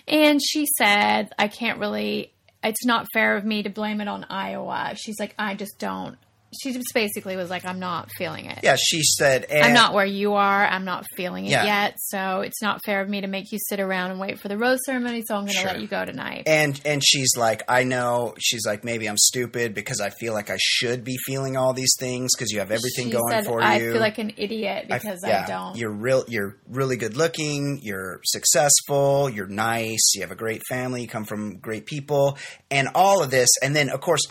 And she said, I can't really, it's not fair of me to blame it on Iowa. She's like, I just don't. She just basically was like, I'm not feeling it. Yeah, she said, and I'm not where you are. I'm not feeling it Yeah. yet. So it's not fair of me to make you sit around and wait for the rose ceremony. So I'm going to Sure. let you go tonight. And and she's like, I know. She's like, maybe I'm stupid because I feel like I should be feeling all these things because you have everything she going said, for I you. I feel like an idiot because I, yeah, don't. You're real. You're really good looking. You're successful. You're nice. You have a great family. You come from great people, and all of this. And then, of course,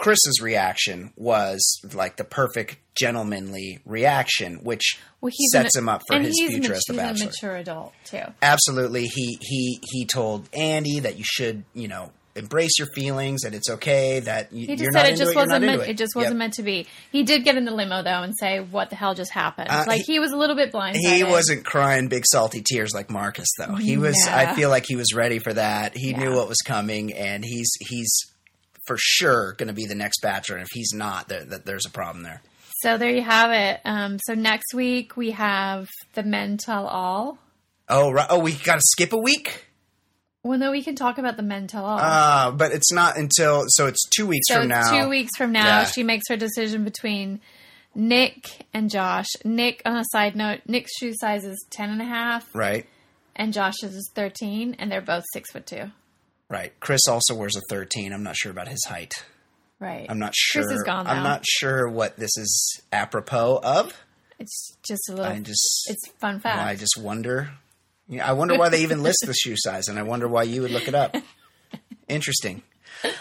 Chris's reaction was like the perfect gentlemanly reaction, which Well, sets an- him up for his future as the bachelor. he's a mature adult too. Absolutely, he he he told Andi that you should, you know, embrace your feelings, that it's okay, that you, He just you're said not it just it, wasn't meant. it. It just wasn't meant to be. He did get in the limo though and say, "What the hell just happened?" Uh, like he- he, was a little bit blindsided. He wasn't crying big salty tears like Marcus though. He was No. I feel like he was ready for that. He knew what was coming and he's he's for sure going to be the next bachelor and if he's not that there's a problem there. So there you have it. Um, so next week we have the Men Tell All. Oh right. Oh, we got to skip a week? Well, no, we can talk about the Men Tell All. Uh, but it's not until so it's 2 weeks so from now. two weeks from now, Yeah. she makes her decision between Nick and Josh. Nick, on a side note, Nick's shoe size is ten and a half, Right. and Josh's is thirteen, and they're both six foot two. Right. Chris also wears a 13. I'm not sure about his height. Right. I'm not sure. Chris is gone Now. I'm not sure what this is apropos of. It's just a little. I just it's fun fact. I just wonder. Yeah, I wonder why they even list the shoe size, and I wonder why you would look it up. Interesting.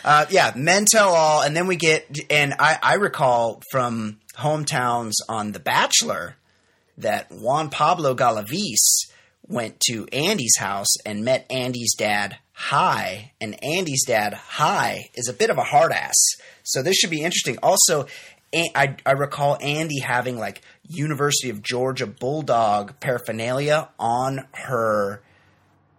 Uh, yeah, men tell all, and then we get, and I, I recall from hometowns on The Bachelor that Juan Pablo Galavis went to Andi's house and met Andi's dad Hi, and Andi's dad Hi is a bit of a hard ass. So this should be interesting. Also, I recall Andi having like University of Georgia Bulldog paraphernalia on her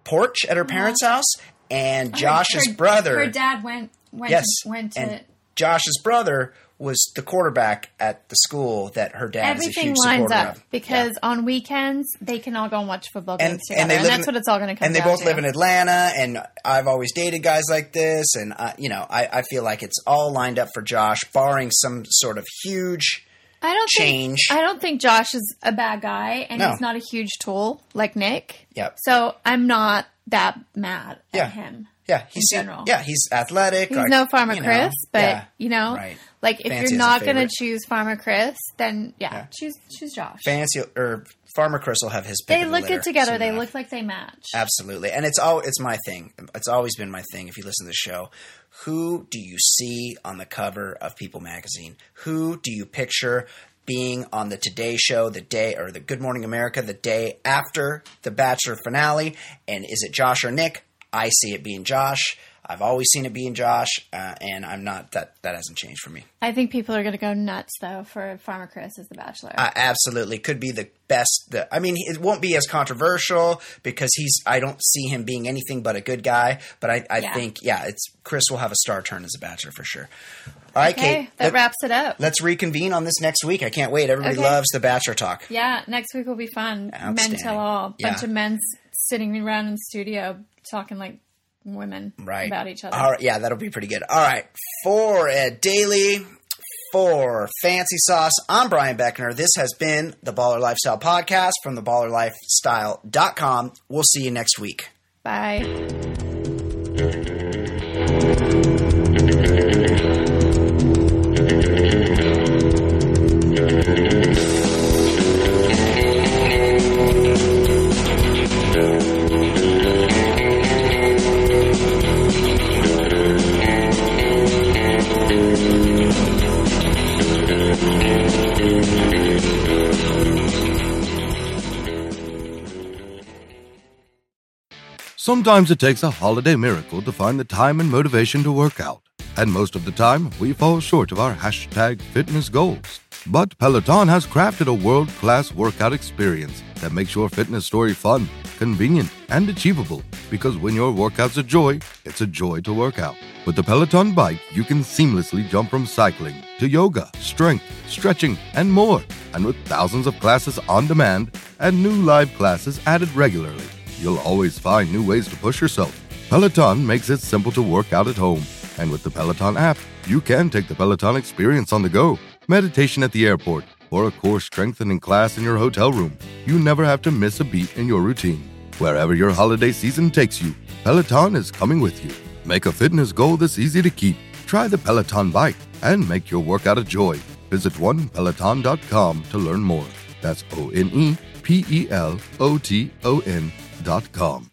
porch at her uh-huh. parents' house, and oh, Josh's her, brother Her dad went went yes, to, went to and Josh's brother was the quarterback at the school that her dad everything huge lines supporter up of. because on weekends they can all go and watch football and, games together, and and, that's in, what it's all going to come. To. And they both to. live in Atlanta, and I've always dated guys like this, and I, you know, I, I feel like it's all lined up for Josh, barring some sort of huge. I don't change. Think, I don't think Josh is a bad guy, and No. he's not a huge tool like Nick. Yep. So I'm not that mad Yeah. at him. Yeah, he's general. yeah, he's athletic. He's no Farmer you know, Chris, but yeah, you know, right. Like if Fancy you're not going to choose Farmer Chris, then yeah, Yeah. choose choose Josh. fancy or Farmer Chris will have his. They of the look good together. They enough. look like they match. Absolutely. And it's all it's my thing. It's always been my thing if you listen to the show. Who do you see on the cover of People magazine? Who do you picture being on the Today show the day or the Good Morning America the day after the Bachelor finale? And is it Josh or Nick? I see it being Josh. I've always seen it being Josh, uh, and I'm not that that hasn't changed for me. I think people are going to go nuts though for Farmer Chris as the Bachelor. Uh, absolutely, could be the best. The, I mean, it won't be as controversial because he's. I don't see him being anything but a good guy. But I, I Yeah. think, yeah, it's Chris will have a star turn as a bachelor for sure. All right, okay, Kate. that let, wraps it up. Let's reconvene on this next week. I can't wait. Everybody Okay. loves the Bachelor talk. Yeah, next week will be fun. Men tell all. Yeah. Bunch of men sitting around in the studio talking like women Right about each other. All right, yeah, that'll be pretty good. All right, for Ed Daly. For Fancee Sauce, I'm Brian Beckner. This has been the Baller Lifestyle Podcast from theballerlifestyle.com. We'll see you next week. Bye. Sometimes it takes a holiday miracle to find the time and motivation to work out. And most of the time, we fall short of our hashtag fitness goals. But Peloton has crafted a world class workout experience that makes your fitness story fun, convenient, and achievable. Because when your workout's a joy, it's a joy to work out. With the Peloton bike, you can seamlessly jump from cycling to yoga, strength, stretching, and more. And with thousands of classes on demand and new live classes added regularly, you'll always find new ways to push yourself. Peloton makes it simple to work out at home. And with the Peloton app, you can take the Peloton experience on the go, meditation at the airport, or a core strengthening class in your hotel room. You never have to miss a beat in your routine. Wherever your holiday season takes you, Peloton is coming with you. Make a fitness goal that's easy to keep. Try the Peloton bike and make your workout a joy. Visit onepeloton.com to learn more. That's O N E P E L O T O N dot com.